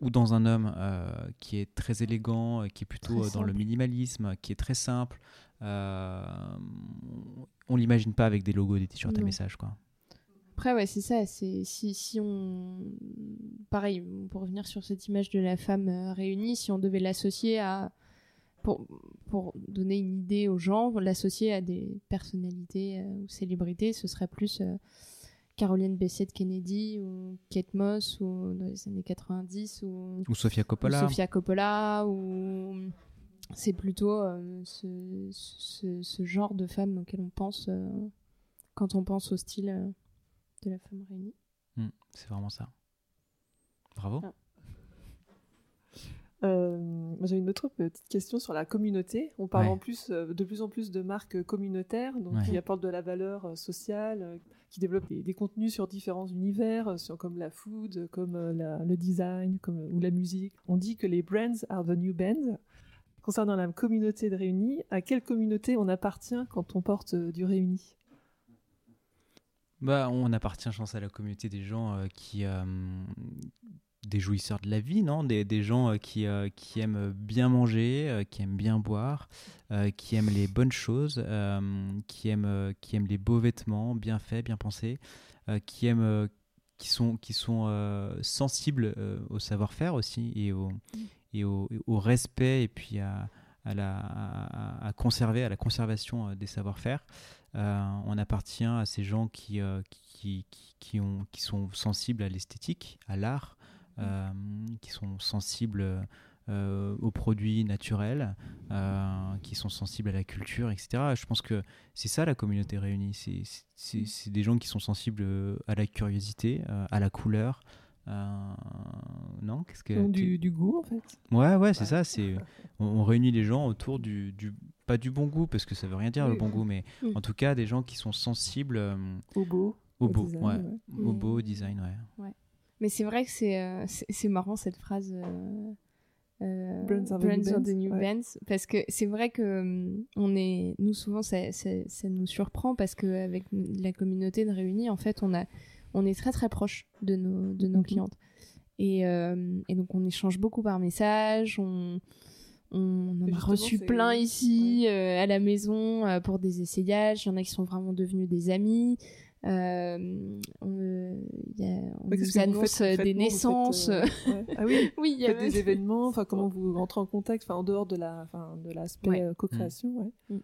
ou dans un homme euh, qui est très élégant, qui est plutôt dans le minimalisme, qui est très simple, on l'imagine pas avec des logos, des t-shirts à message, quoi. Après, ouais, c'est ça. C'est si, si on, pareil, pour revenir sur cette image de la femme euh, réunie, si on devait l'associer à, pour, pour donner une idée aux gens, l'associer à des personnalités euh, ou célébrités, ce serait plus euh, Caroline Bessette Kennedy ou Kate Moss ou dans les années 90 ou, ou Sofia Coppola. Ou Sofia Coppola ou c'est plutôt ce, ce, ce, genre de femme auquel on pense quand on pense au style de la femme réunie. Hmm, c'est vraiment ça. Bravo. Ah. Euh, j'ai une autre petite question sur la communauté. On parle en plus, euh, de plus en plus de marques communautaires, donc qui apportent de la valeur euh, sociale, qui développent des, contenus sur différents univers, sur, comme la food, comme le design, comme, ou la musique. On dit que les brands are the new bands. Concernant la communauté de Réunis, à quelle communauté on appartient quand on porte du Réunis bah, on appartient, je pense, à la communauté des gens euh, qui. Euh, des jouisseurs de la vie, non? Des, des, gens euh, qui, qui aiment bien manger, qui aiment bien boire, qui aiment les bonnes choses, qui, aiment, qui aiment les beaux vêtements, bien faits, bien pensés, qui aiment. qui sont, qui sont sensibles au savoir-faire aussi et au, et au, au, respect et puis à, à, la, à, à conserver, à la conservation des savoir-faire. Euh, on appartient à ces gens qui, euh, qui, qui, ont, qui sont sensibles à l'esthétique, à l'art, mm. euh, qui sont sensibles aux produits naturels, qui sont sensibles à la culture, etc. Je pense que c'est ça la communauté réunie. C'est mm. des gens qui sont sensibles à la curiosité, à la couleur. Non Qu'est-ce que du, du, goût en fait. Ouais, ouais, c'est ça. C'est on, réunit les gens autour du, du, pas du bon goût parce que ça veut rien dire le bon goût, mais en tout cas des gens qui sont sensibles euh, au beau, au, beau, design, ouais. au beau design, ouais. Mais c'est vrai que c'est euh, c'est marrant cette phrase. Euh, Brands are the new bands, parce que c'est vrai que on est nous souvent ça, ça, ça nous surprend parce que avec la communauté de Réunis en fait on a on est très très proche de nos de nos mhm. clientes et, et donc on échange beaucoup par message on on en a reçu plein ici euh, à la maison euh, pour des essayages. Il y en a qui sont vraiment devenus des amis. Euh, on, y a, on nous annonce des naissances. Ah oui, oui, il y a des événements. Enfin, comment vous rentrez en contact, enfin, en dehors de la, de l'aspect co-création. Mm.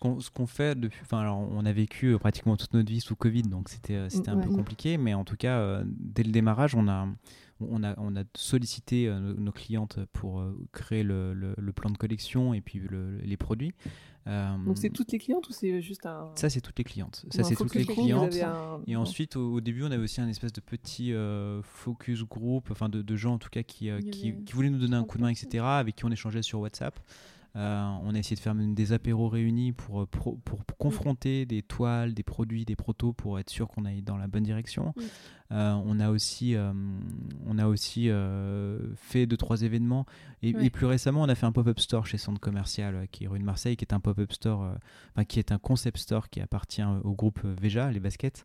Ce qu'on fait depuis, enfin, alors, on a vécu pratiquement toute notre vie sous Covid, donc c'était c'était un peu compliqué, mais en tout cas, dès le démarrage, on a on a, on a sollicité euh, nos, clientes pour euh, créer le, le, plan de collection et puis les produits. Euh, Donc c'est toutes les clientes ou c'est juste un... Ça c'est toutes les clientes. Ça c'est toutes les clientes. Et ensuite au, début on avait aussi un espèce de petit focus group, enfin de, de, gens en tout cas qui, qui, qui, voulaient nous donner un coup de main, etc. Avec qui on échangeait sur WhatsApp. Euh, on a essayé de faire des apéros réunis pour, euh, pour, confronter des toiles, des produits, des protos pour être sûr qu'on aille dans la bonne direction. Euh, on a aussi, on a aussi fait deux trois événements. Et, plus récemment on a fait un pop-up store chez Centre Commercial qui est rue de Marseille, qui est un pop-up store, qui est un concept store qui appartient au groupe Veja, les baskets,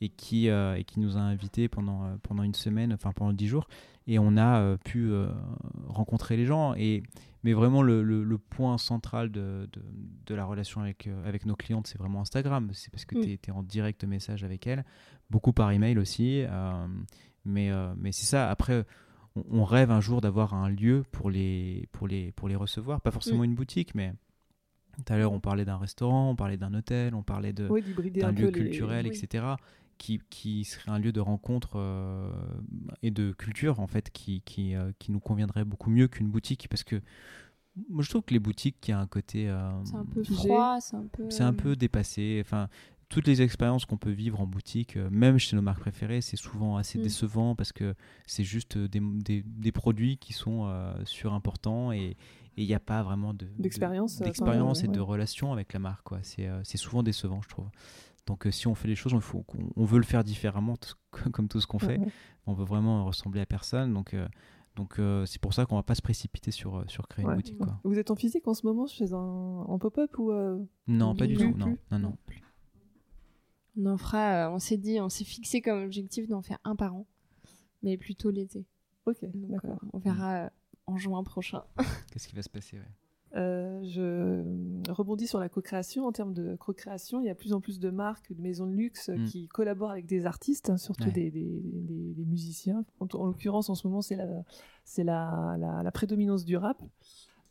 et qui et qui nous a invités pendant pendant une semaine, enfin pendant dix jours, et on a pu rencontrer les gens. Et mais vraiment, le, le, point central de, de, de, la relation avec, euh, avec nos clientes, c'est vraiment Instagram. C'est parce que tu es, en direct message avec elles, beaucoup par email aussi. Euh, mais euh, mais c'est ça. Après, on, rêve un jour d'avoir un lieu pour les, pour, les, pour les recevoir. Pas forcément une boutique, mais Tout à l'heure, on parlait d'un restaurant, on parlait d'un hôtel, on parlait Oui, d'un un lieu les- culturel, oui. Qui, qui serait un lieu de rencontre euh, et de culture, en fait, qui, qui, euh, qui nous conviendrait beaucoup mieux qu'une boutique. Parce que moi, je trouve que les boutiques, qui a un côté. euh, C'est un peu froid, c'est un peu. c'est un peu dépassé. Enfin, toutes les expériences qu'on peut vivre en boutique, euh, même chez nos marques préférées, c'est souvent assez Mm. décevant parce que c'est juste des, des, des produits qui sont euh, surimportants et et il n'y a pas vraiment de D'expérience, et de relation avec la marque. Quoi. C'est, euh, c'est souvent décevant, je trouve. Donc, euh, si on fait les choses, faut on veut le faire différemment, comme tout ce qu'on fait. On veut vraiment ressembler à personne. Donc, euh, donc euh, c'est pour ça qu'on va pas se précipiter sur, euh, sur créer Ouais. une boutique. Quoi. Vous êtes en physique en ce moment chez un en pop-up ou euh, Non, pas du tout. Non, plus. non, non. On en fera, euh, on s'est dit, on s'est fixé comme objectif d'en faire un par an, mais plutôt l'été. Ok, d'accord. euh, on verra euh, en juin prochain. Qu'est-ce qui va se passer ouais. Euh, je rebondis sur la co-création. En termes de co-création, il y a de plus en plus de marques, de maisons de luxe Mm. qui collaborent avec des artistes, hein, surtout Ouais. des, des- des- des musiciens. En, en l'occurrence, en ce moment, c'est la, c'est la, la, la prédominance du rap.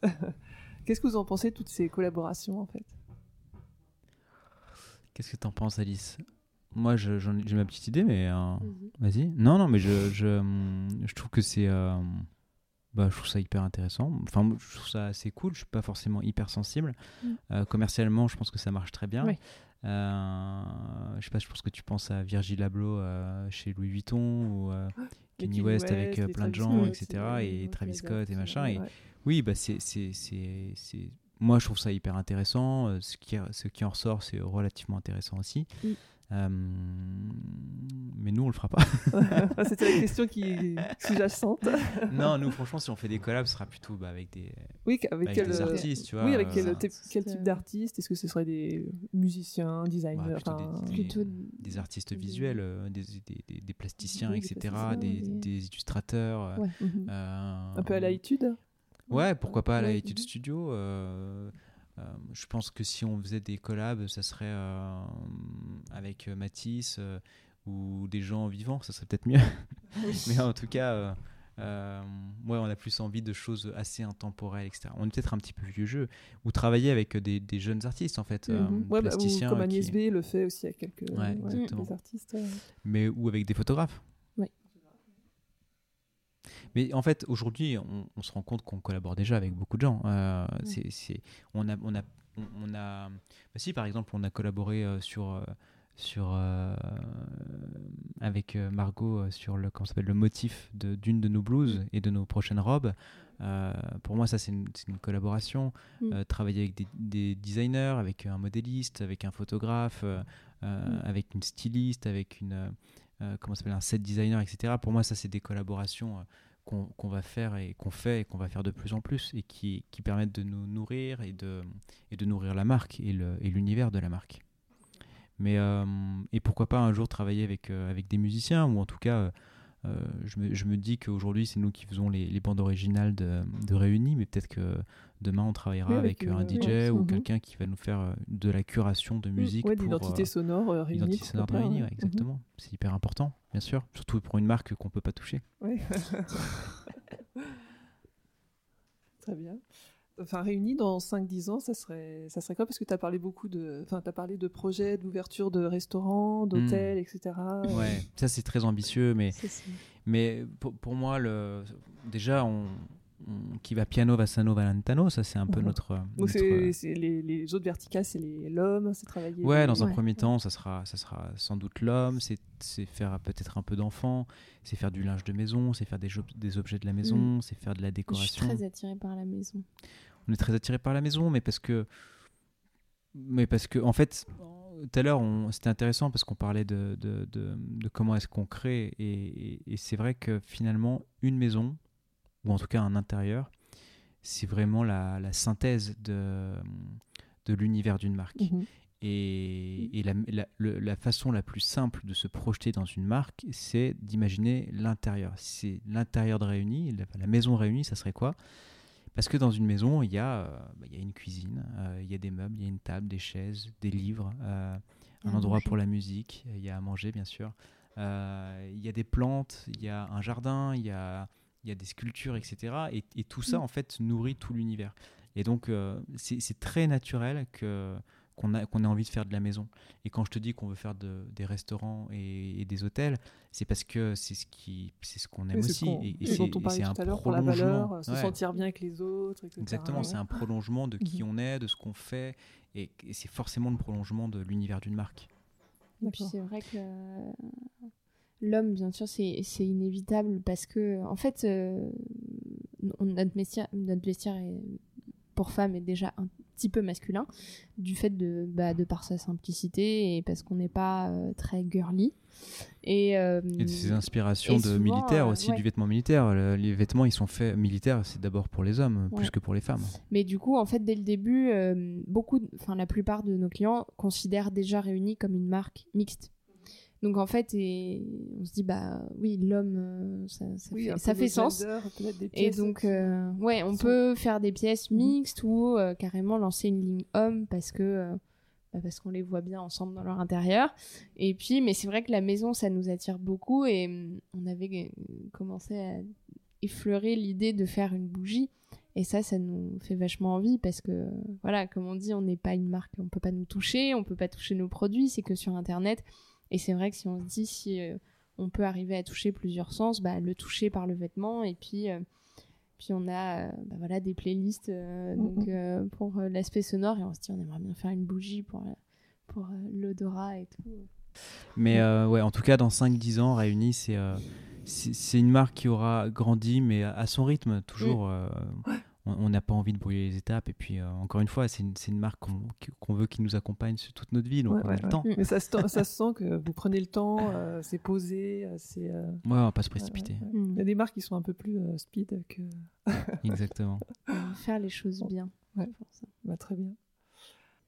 Qu'est-ce que vous en pensez de toutes ces collaborations en fait? Qu'est-ce que t'en penses, Alice? Moi, je- j'ai ma petite idée, mais euh, vas-y. Non, non, mais je, je, hum, je trouve que c'est. euh, bah, je trouve ça hyper intéressant. Enfin, je trouve ça assez cool. Je suis pas forcément hyper sensible. Mm. Euh, commercialement, je pense que ça marche très bien. Ouais. Euh, je sais pas, je pense que tu penses à Virgil Abloh euh, chez Louis Vuitton ou euh, Kanye Kanye West avec plein de gens, etc. Et ouais, Travis Scott et machin. Et ouais. oui, bah c'est, c'est, c'est, c'est- Moi, je trouve ça hyper intéressant. Ce qui, ce qui en ressort, c'est relativement intéressant aussi. Mm. Euh, mais nous, on le fera pas. C'était la question qui est sous-jacente. non, nous, franchement, si on fait des collabs, ce sera plutôt bah, avec des, Oui, avec, avec quel, des euh, artistes, tu vois. Oui, avec quel, euh, type- quel type euh, d'artiste Est-ce que ce serait des musiciens, designers Ouais, plutôt enfin, des- Plutôt des artistes des- visuels, euh, des, des, des- des plasticiens, Oui, des etc., plasticiens, des, des- des illustrateurs. Ouais. mhm. euh, un peu à la étude Ouais, pourquoi pas à la Ouais. étude studio. Euh, euh, je pense que si on faisait des collabs, ça serait euh, avec euh, Matisse euh, ou des gens vivants, ça serait peut-être mieux. Mais en tout cas, euh, euh, ouais, on a plus envie de choses assez intemporelles, etc. On est peut-être un petit peu vieux jeu. Ou travailler avec des, des jeunes artistes, en fait, euh, Mhm. Ouais, bah, ou plasticiens. comme qui- Agnès B le fait aussi avec quelques Ouais, des artistes. euh. mais ou avec des photographes. Mais en fait, aujourd'hui, on, on se rend compte qu'on collabore déjà avec beaucoup de gens. Euh, c'est- on a, on a, on, a, bah si par exemple, on a collaboré euh, sur, euh, sur, euh, avec Margot sur le, comment s'appelle, le motif de, d'une de nos blouses et de nos prochaines robes. Euh, pour moi, ça, c'est une, collaboration. Mm. Euh, travailler avec des, des designers, avec un modéliste, avec un photographe, Mm. avec une styliste, avec une, comment s'appelle, un set designer, etc. Pour moi, ça, c'est des collaborations qu'on va faire et qu'on fait et qu'on va faire de plus en plus et qui, permettent de nous nourrir et de, et de nourrir la marque et l'univers de la marque. Mais, euh, et pourquoi pas un jour travailler avec, euh, avec des musiciens ou en tout cas. Euh, je, me, je me dis qu'aujourd'hui, c'est nous qui faisons les, les bandes originales de, de Réunis, mais peut-être que demain, on travaillera Oui, avec, avec, euh, un DJ ou Mhm. quelqu'un qui va nous faire euh, de la curation de musique. Ouais, d'identité sonore. Identité sonore de Réunis, ouais. ouais, exactement. C'est hyper important, bien sûr. Surtout pour une marque qu'on peut pas toucher. Mhm. Ouais. Très bien. Enfin, réunis dans 5-10 ans, ça serait, ça serait quoi? Parce que tu as parlé beaucoup de. Enfin, tu as parlé de projets, d'ouverture de restaurants, d'hôtels, etc. Ouais, ça c'est très ambitieux, mais, mais pour, pour moi, le, déjà, on, on- qui va piano va sano valentano, ça c'est un peu notre. Donc, notre- c'est, les, les autres verticales, c'est les- l'homme, c'est travailler. Ouais, dans un Ouais. premier temps, ça sera, ça sera sans doute l'homme, c'est c'est faire peut-être un peu d'enfant, c'est faire du linge de maison, c'est faire des, des objets de la maison, c'est faire de la Je suis décoration. très attirée par la maison. On est très attiré par la maison, mais parce que, mais parce que, en fait, tout à l'heure, c'était intéressant parce qu'on parlait de, de, de- de comment est-ce qu'on crée, et, et- et c'est vrai que finalement, une maison, ou en tout cas un intérieur, c'est vraiment la, la synthèse de, de l'univers d'une marque. Mhm. Et, et la, la- le- la façon la plus simple de se projeter dans une marque, c'est d'imaginer l'intérieur. C'est l'intérieur de Réunis, la, la maison Réunie, ça serait quoi? Parce que dans une maison, il y, a, euh, bah, il y a une cuisine, euh, il y a des meubles, il y a une table, des chaises, des livres, euh, un endroit pour la musique, il y a à manger bien sûr, Euh, il y a des plantes, il y a un jardin, il y a, il y a des sculptures, etc. Et, et tout ça, Mm. en fait, nourrit tout l'univers. Et donc, c'est très naturel que qu'on a qu'on ait envie de faire de la maison. Et quand je te dis qu'on veut faire de- des restaurants et, et des hôtels, c'est parce que c'est ce qui c'est ce qu'on aime Oui, aussi. qu'on- Et, et ce c'est dont on parlait un tout à l'heure pour la prolongement. valeur, euh, se Ouais. sentir bien avec les autres, etc. Exactement, c'est un prolongement de qui Mhm. on est, de ce qu'on fait, et, et c'est forcément le prolongement de l'univers d'une marque. Et puis c'est vrai que euh, l'homme, bien sûr, c'est c'est inévitable parce que, en fait, euh, on- notre, vestiaire, notre vestiaire est, pour femmes est déjà un petit peu masculin, du fait de, bah, de par sa simplicité et parce qu'on n'est pas euh, très girly. Et, euh, Et de ces inspirations et de souvent, militaires euh, aussi, ouais. du vêtement militaire. Le- les vêtements, ils sont faits militaires, c'est d'abord pour les hommes, Ouais. plus que pour les femmes. Mais du coup, en fait, dès le début, euh, beaucoup, enfin la plupart de nos clients considèrent déjà Réunis comme une marque mixte. Donc en fait, et on se dit bah oui, l'homme, euh, ça, ça Oui, fait, ça sens. Et donc euh, ouais, on sont- peut faire des pièces Mhm. mixtes ou euh, carrément lancer une ligne homme parce que euh, bah, parce qu'on les voit bien ensemble dans leur intérieur. Et puis, mais c'est vrai que la maison, ça nous attire beaucoup et hum, on avait commencé à effleurer l'idée de faire une bougie. Et ça, ça nous fait vachement envie parce que, voilà, comme on dit, on n'est pas une marque, on peut pas nous toucher, on peut pas toucher nos produits, c'est que sur Internet. Et c'est vrai que si on se dit, si euh, on peut arriver à toucher plusieurs sens, bah, le toucher par le vêtement et puis, euh, puis on a euh, bah, voilà, des playlists euh, donc, pour euh, l'aspect sonore et on se dit, on aimerait bien faire une bougie pour, pour euh, l'odorat et tout. Mais euh, ouais, en tout cas, dans 5-10 ans, Réunis, c'est euh, c'est une marque qui aura grandi, mais à, son rythme, toujours. euh, on on n'a pas envie de brouiller les étapes. Et puis, euh, encore une fois, c'est une, c'est une marque qu'on qu'on veut qui nous accompagne sur toute notre vie, donc Ouais, on a ouais, le temps. Mm. Mais ça se, ça se sent que vous prenez le temps, euh, c'est posé, euh, c'est. euh, Ouais, on va pas se précipiter. ouais, ouais. Il y a des marques qui sont un peu plus euh, speed que. Exactement. Faire les choses bien. Ouais. pour ça. Bah, très bien.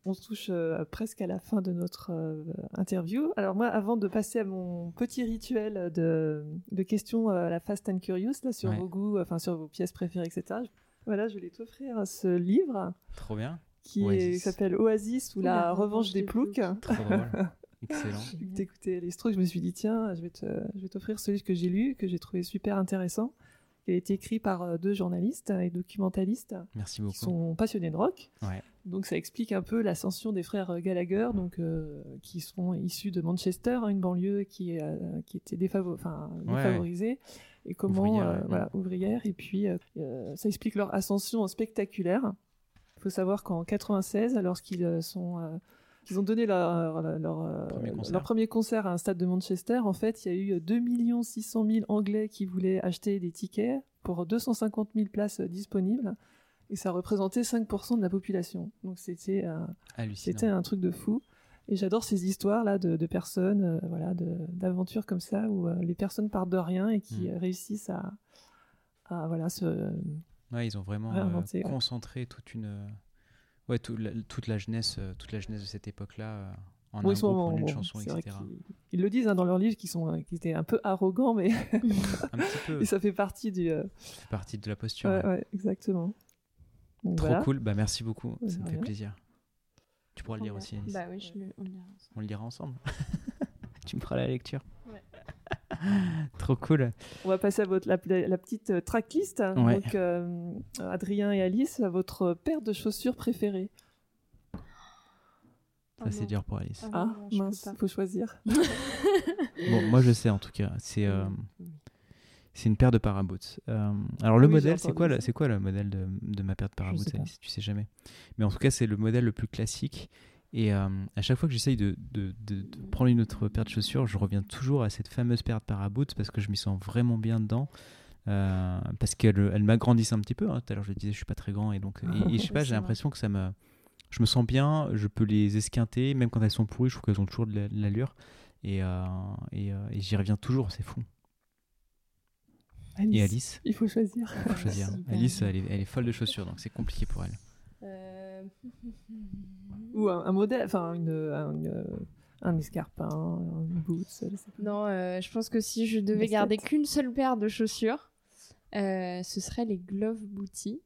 On se touche euh, presque à la fin de notre euh, interview. Alors moi, avant de passer à mon petit rituel de, de questions euh, à la Fast and Curious, là, sur Ouais. vos goûts, enfin sur vos pièces préférées, etc. Voilà, je voulais t'offrir ce livre Trop bien. qui s'appelle Oasis ou la, revanche des ploucs. Trop drôle. Excellent. Vu que t'écoutais les je me suis dit tiens, je vais te- je vais t'offrir ce livre que j'ai lu, que j'ai trouvé super intéressant. Il a été écrit par euh, deux journalistes et documentalistes Merci qui beaucoup. sont passionnés de rock. Ouais. Donc ça explique un peu l'ascension des frères Gallagher, donc euh, qui sont issus de Manchester, hein, une banlieue qui, euh, qui était défavo- enfin, Ouais. défavorisée, et comment Ouvrière, euh, ouais. voilà ouvrière. Et puis euh, euh, ça explique leur ascension spectaculaire. Il faut savoir qu'en 96, lorsqu'ils sont ils ont donné leur, leur, leur, Premier concert. leur premier concert à un stade de Manchester. En fait, il y a eu 2 600 000 Anglais qui voulaient acheter des tickets pour 250 000 places disponibles. Et ça représentait 5% de la population. Donc c'était c'était un truc de fou. Et j'adore ces histoires-là de, de personnes, euh, voilà, d'aventures comme ça, où euh, les personnes partent de rien et qui Mm. euh, réussissent à, à, voilà, se... Ouais, ils ont vraiment ouais. concentré toute une, ouais, tout la- toute la jeunesse, toute la jeunesse de cette époque-là en Bon, un groupe, en une bon, chanson, etc. Ils le disent hein, dans leur livre qu'ils sont, qu'ils étaient un peu arrogants, mais Un petit peu. et ça fait partie du. euh, Ça fait partie de la posture. Ouais, ouais. ouais, exactement. Donc, Trop voilà. cool. Bah merci beaucoup. Ça me fait plaisir. Tu pourras le lire aussi. Bah oui, je le- on le lira ensemble. On le lira ensemble. tu me feras la lecture. Ouais. Trop cool. On va passer à votre, la, la petite euh, tracklist. Ouais. Donc, euh, Adrien et Alice, votre paire de chaussures préférée. Ça Ah c'est dur pour Alice. Ah Ah, mince, faut choisir. Bon, moi je sais en tout cas. C'est euh, c'est une paire de paraboots. Euh, alors le Oui, modèle, c'est quoi, c'est quoi le modèle de, de ma paire de paraboots. Alice? Tu sais jamais. Mais en tout cas, c'est le modèle le plus classique. Et euh, à chaque fois que j'essaye de, de- prendre une autre paire de chaussures, je reviens toujours à cette fameuse paire de paraboots parce que je m'y sens vraiment bien dedans. Euh, parce qu'elle elle m'agrandissent un petit peu. hein. Tout à l'heure, je le disais, je suis pas très grand et donc et, et je sais pas, j'ai l'impression que ça me, je me sens bien. Je peux les esquinter, même quand elles sont pourries, je trouve qu'elles ont toujours de la- de l'allure et, euh, et, et j'y reviens toujours. C'est fou. Et Alice, Il faut choisir. faut choisir. Super. Alice, elle est, elle est folle de chaussures, donc c'est compliqué pour elle. Euh, Ou un, un modèle, enfin, une, un, une- un escarpin, un boots. Non, euh, je pense que si je devais garder qu'une seule paire de chaussures, euh, ce serait les Glove Booty,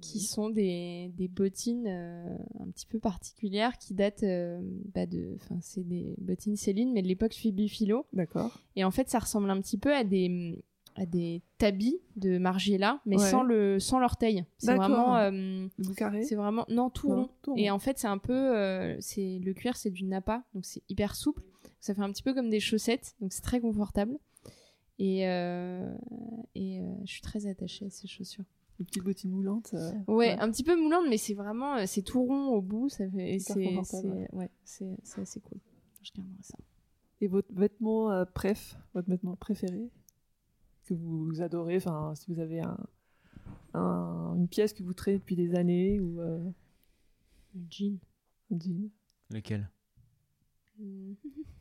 qui sont des, des bottines euh, un petit peu particulières qui datent euh, bah, de. Enfin, c'est des bottines Céline, mais de l'époque Phoebe Philo. D'accord. Et en fait, ça ressemble un petit peu à des, à des tabis de Margiela, mais Ouais. sans le sans l'orteil. C'est vraiment euh, c'est vraiment non tout Non, rond. tout rond. Et en fait, c'est un peu euh, c'est le cuir, c'est du napa, donc c'est hyper souple. Ça fait un petit peu comme des chaussettes, donc c'est très confortable. Et euh, et euh, je suis très attachée à ces chaussures. Les petites bottines moulantes. euh, Ouais, un petit peu moulante, mais c'est vraiment, c'est tout rond au bout, ça fait, c'est, c'est, ouais, c'est, c'est assez cool. Je garderai ça. Et votre vêtement euh, préf, votre vêtement préféré? Que vous adorez, enfin si vous avez un, un- une pièce que vous traitez depuis des années ou euh, Le jean. un jean. Lequel? Mm.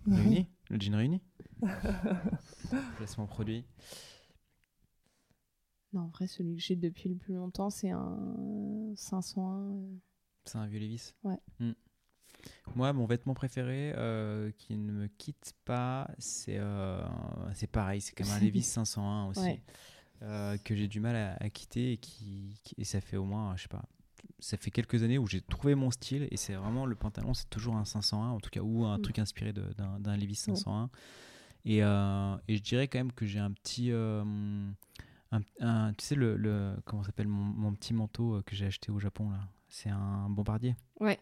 Réuni? Le jean réuni? Placement produit. Non, en vrai, celui que j'ai depuis le plus longtemps, c'est un 501. euh, C'est un vieux Levis? Ouais. Hmm. Moi, mon vêtement préféré qui qui ne me quitte pas, c'est euh, c'est pareil, c'est comme un Levis 501 aussi, Ouais. euh, que j'ai du mal à, à quitter et, qui, qui- et ça fait au moins, je sais pas, ça fait quelques années où j'ai trouvé mon style et c'est vraiment le pantalon, c'est toujours un 501 en tout cas, ou un Mm. truc inspiré d'un Levis 501. Et, euh, et je dirais quand même que j'ai un petit. euh, un, un- tu sais, le, le- comment s'appelle mon, mon petit manteau euh, que j'ai acheté au Japon là C'est un bombardier Ouais.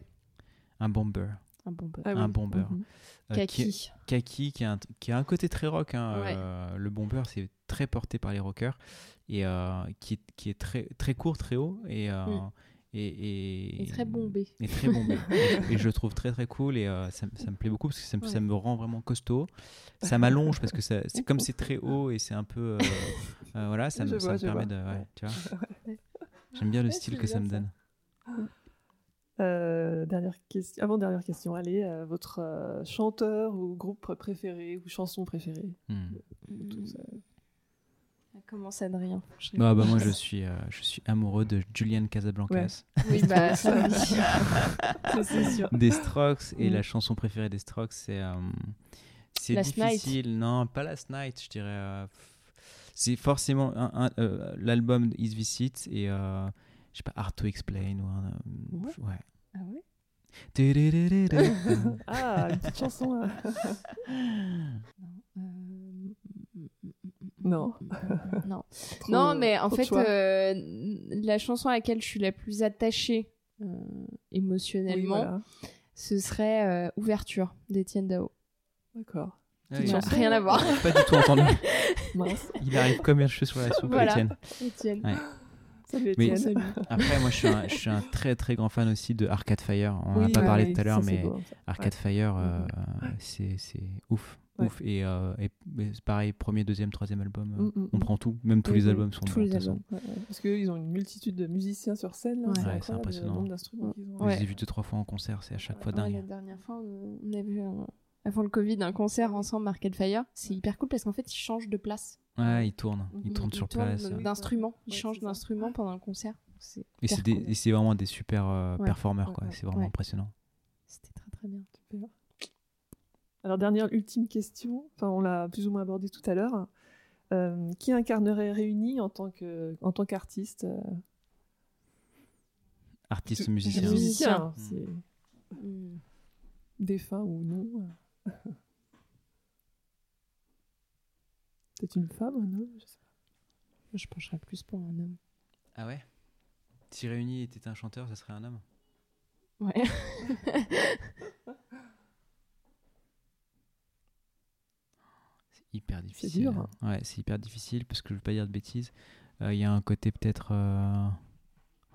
Un bomber. Un bon peu. Ah Un bomber. Mhm. Euh, qui, Kaki. kaki, qui a, un, qui a un côté très rock. hein, Ouais. euh, le bomber, c'est très porté par les rockers. Et euh, qui, est, qui est très, très court, très haut. Et, euh, Mm. et, et, Et très bombé. et très bombé. et, et je le trouve très très cool et euh, ça, me- ça me plaît beaucoup parce que ça, me- ça rend vraiment costaud. Ça m'allonge parce que ça- c'est comme c'est très haut et c'est un peu. euh, euh, voilà, ça, me, ça vois, me je permet vois. de. ouais, Ouais. J'aime bien le style que ça bien, me ça. donne. Euh, dernière question, avant dernière question, allez, euh, votre euh, chanteur ou groupe préféré ou chanson préférée Hmm. Tout ça. Ah, Comment ça de rien Je Ah bah moi je suis, euh, je suis amoureux de Julian Casablancas, Oui, bah ça, c'est sûr. des Strokes et la chanson préférée des Strokes c'est euh, c'est Last Night. difficile. Non, pas Last Night, je dirais. euh, c'est forcément un- un- euh, l'album Is Visit et euh, je sais pas Hard to Explain ou un, euh, Ouais. ouais. Ah ouais? Ah, une petite chanson. là. Euh, Non. non. Trop- non, mais en fait, euh, la chanson à laquelle je suis la plus attachée euh, Oui, émotionnellement, voilà. ce serait euh, Ouverture d'Étienne Dao. D'accord. Ah, rien à voir. Pas du tout entendu. Mince. Il arrive comme un cheveu sur la soupe, Voilà. Étienne. Étienne. Ouais. Salut Mais-. Après, moi, je suis, un, je suis un très très grand fan aussi de Arcade Fire. On en a Oui, pas ouais, parlé tout à l'heure, mais beau. Arcade Fire, euh, c'est ouf. Ouais. Ouf. Et, euh, et- pareil, premier, deuxième, troisième album, euh, Mm, mm, on mm. prend tout. Même tous les albums sont tous bons. les albums. Ouais, ouais, parce qu'ils ont une multitude de musiciens sur scène. c'est impressionnant. Le nombre d'instruments qu'ils ont. Je Ouais. les ai vus deux, trois fois en concert, c'est à chaque fois dingue. la dernière fois, on on a vu un- avant le Covid un concert ensemble, Arcade Fire. C'est hyper cool parce qu'en fait, ils changent de place. Ouais, ils tournent, ils Mhm. tournent Ils sur tournent place. Oui. d'instruments. Ils Ouais, changent d'instrument pendant le concert. Et c'est des- cool. et c'est vraiment des super euh, Ouais. performeurs, Ouais, quoi. ouais. C'est vraiment Ouais. impressionnant. C'était très très bien. Super. Alors, dernière ultime question, enfin, on l'a plus ou moins abordé tout à l'heure. Euh, qui incarnerait Réuni en tant que en tant qu'artiste euh, Artiste musicien. Musicien. musicien, c'est Mm. défunt ou non. Peut-être une femme, un homme, je sais pas. Moi, je pencherais plus pour un homme. Ah ouais? Si Réuni était un chanteur, ça serait un homme? Ouais. C'est hyper difficile. dur, hein. Ouais, c'est hyper difficile parce que je veux pas dire de bêtises. Euh, Il y a un côté peut-être. euh,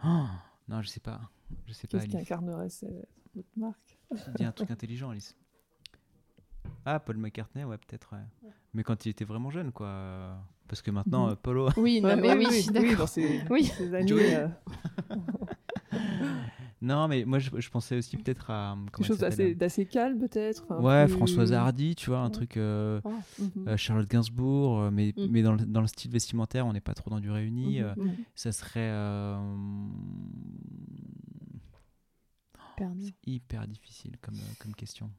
oh, non, je sais pas. Je sais pas. Qu'est-ce qui Alice. incarnerait cette- marque? Dis un truc intelligent, Alice. Ah, Paul McCartney, ouais, peut-être. ouais. Mais quand il était vraiment jeune, quoi. Parce que maintenant, Polo. Oui, non, mais ouais, oui, oui, dans Oui. ces années. Euh, non, mais moi, je, je pensais aussi peut-être à. quelque chose s'appelle, d'assez, d'assez calme, peut-être. enfin, Ouais, plus- Françoise Hardy, tu vois, un Ouais. truc. euh, Oh, Mhm. euh, Charlotte Gainsbourg, mais, Mm. mais dans, le, dans le style vestimentaire, on n'est pas trop dans du réuni. Mhm, euh, mhm. ça serait. euh, hyper difficile comme, comme question.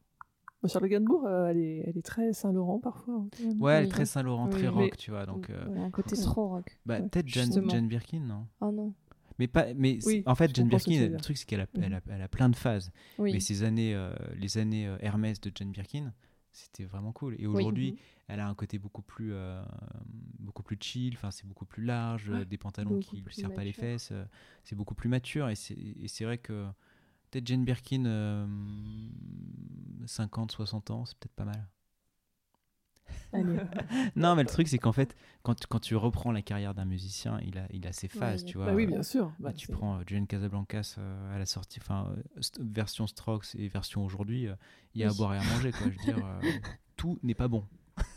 Bon, Charlotte Gainsbourg, euh, elle, est, elle est très Saint-Laurent parfois. hein. Ouais, elle est très Saint-Laurent, Oui, très mais- rock, tu vois. Donc, euh, Ouais, un côté trop rock. bah, ouais, peut-être Jane, Birkin, non? Oh non. Mais, pas, mais Oui, en fait, Jane Birkin, le truc, c'est qu'elle a, Mhm. elle a, elle a plein de phases. Oui. Mais ces années, euh, les années Hermès de Jane Birkin, c'était vraiment cool. Et aujourd'hui, elle a un côté beaucoup plus, euh, beaucoup plus chill. Enfin, c'est beaucoup plus large, Ouais, des pantalons beaucoup qui lui plus serrent pas les fesses. euh, C'est beaucoup plus mature. Et c'est et c'est vrai que peut-être Jane Birkin, euh, 50, 60 ans, c'est peut-être pas mal. Non, mais le truc, c'est qu'en fait, quand, tu- quand tu reprends la carrière d'un musicien, il a, il a ses phases, tu vois. Bah oui, bien sûr. Bah, tu prends euh, Jane Casablancas euh, à la sortie, enfin, euh, st- version Strokes et version aujourd'hui, euh, il y a à boire et à manger, quoi. Je veux dire, euh, tout n'est pas bon.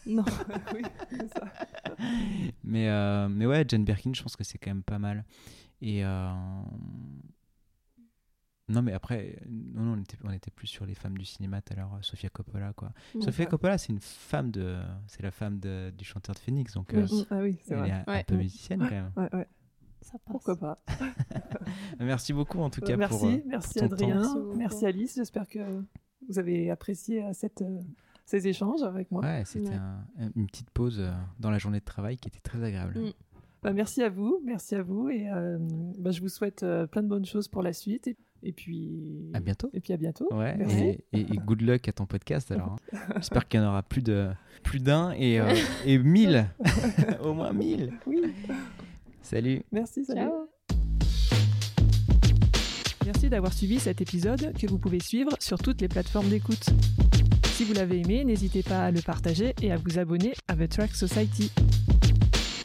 Non. oui, c'est ça. Mais, euh, mais ouais, Jane Birkin, je pense que c'est quand même pas mal. Et. Euh, Non, mais après, non, non, on, était, on était plus sur les femmes du cinéma tout à l'heure, euh, Sofia Coppola, quoi. Sofia Ouais. Coppola, c'est une femme de. C'est la femme de- du chanteur de Phoenix, donc euh. Ah oui, c'est elle vrai. est un, peu musicienne quand même. Ouais, ouais. Ça passe. Pourquoi pas Merci beaucoup en tout cas Merci, pour. euh, merci ton temps. Adrien, Merci merci. Alice. J'espère que vous avez apprécié euh, cette, euh, ces échanges avec moi. Ouais, c'était Ouais. un- un- une petite pause euh, dans la journée de travail qui était très agréable. Mm. Bah, merci à vous, merci à vous et euh, bah, je vous souhaite euh, plein de bonnes choses pour la suite et, et puis À bientôt. et puis à bientôt. Ouais, Merci. et, et- et good luck à ton podcast alors. hein. J'espère qu'il y en aura plus de plus d'un et, euh, et mille, au moins mille. Oui, Salut. merci, salut. Ciao. Merci d'avoir suivi cet épisode que vous pouvez suivre sur toutes les plateformes d'écoute. Si vous l'avez aimé, n'hésitez pas à le partager et à vous abonner à The Track Society.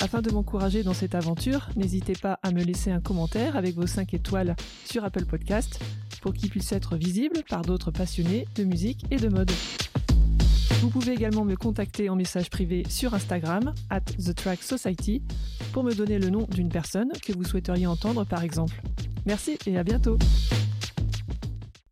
Afin de m'encourager dans cette aventure, n'hésitez pas à me laisser un commentaire avec vos 5 étoiles sur Apple Podcast pour qu'il puisse être visible par d'autres passionnés de musique et de mode. Vous pouvez également me contacter en message privé sur Instagram, at The Track Society, pour me donner le nom d'une personne que vous souhaiteriez entendre par exemple. Merci et à bientôt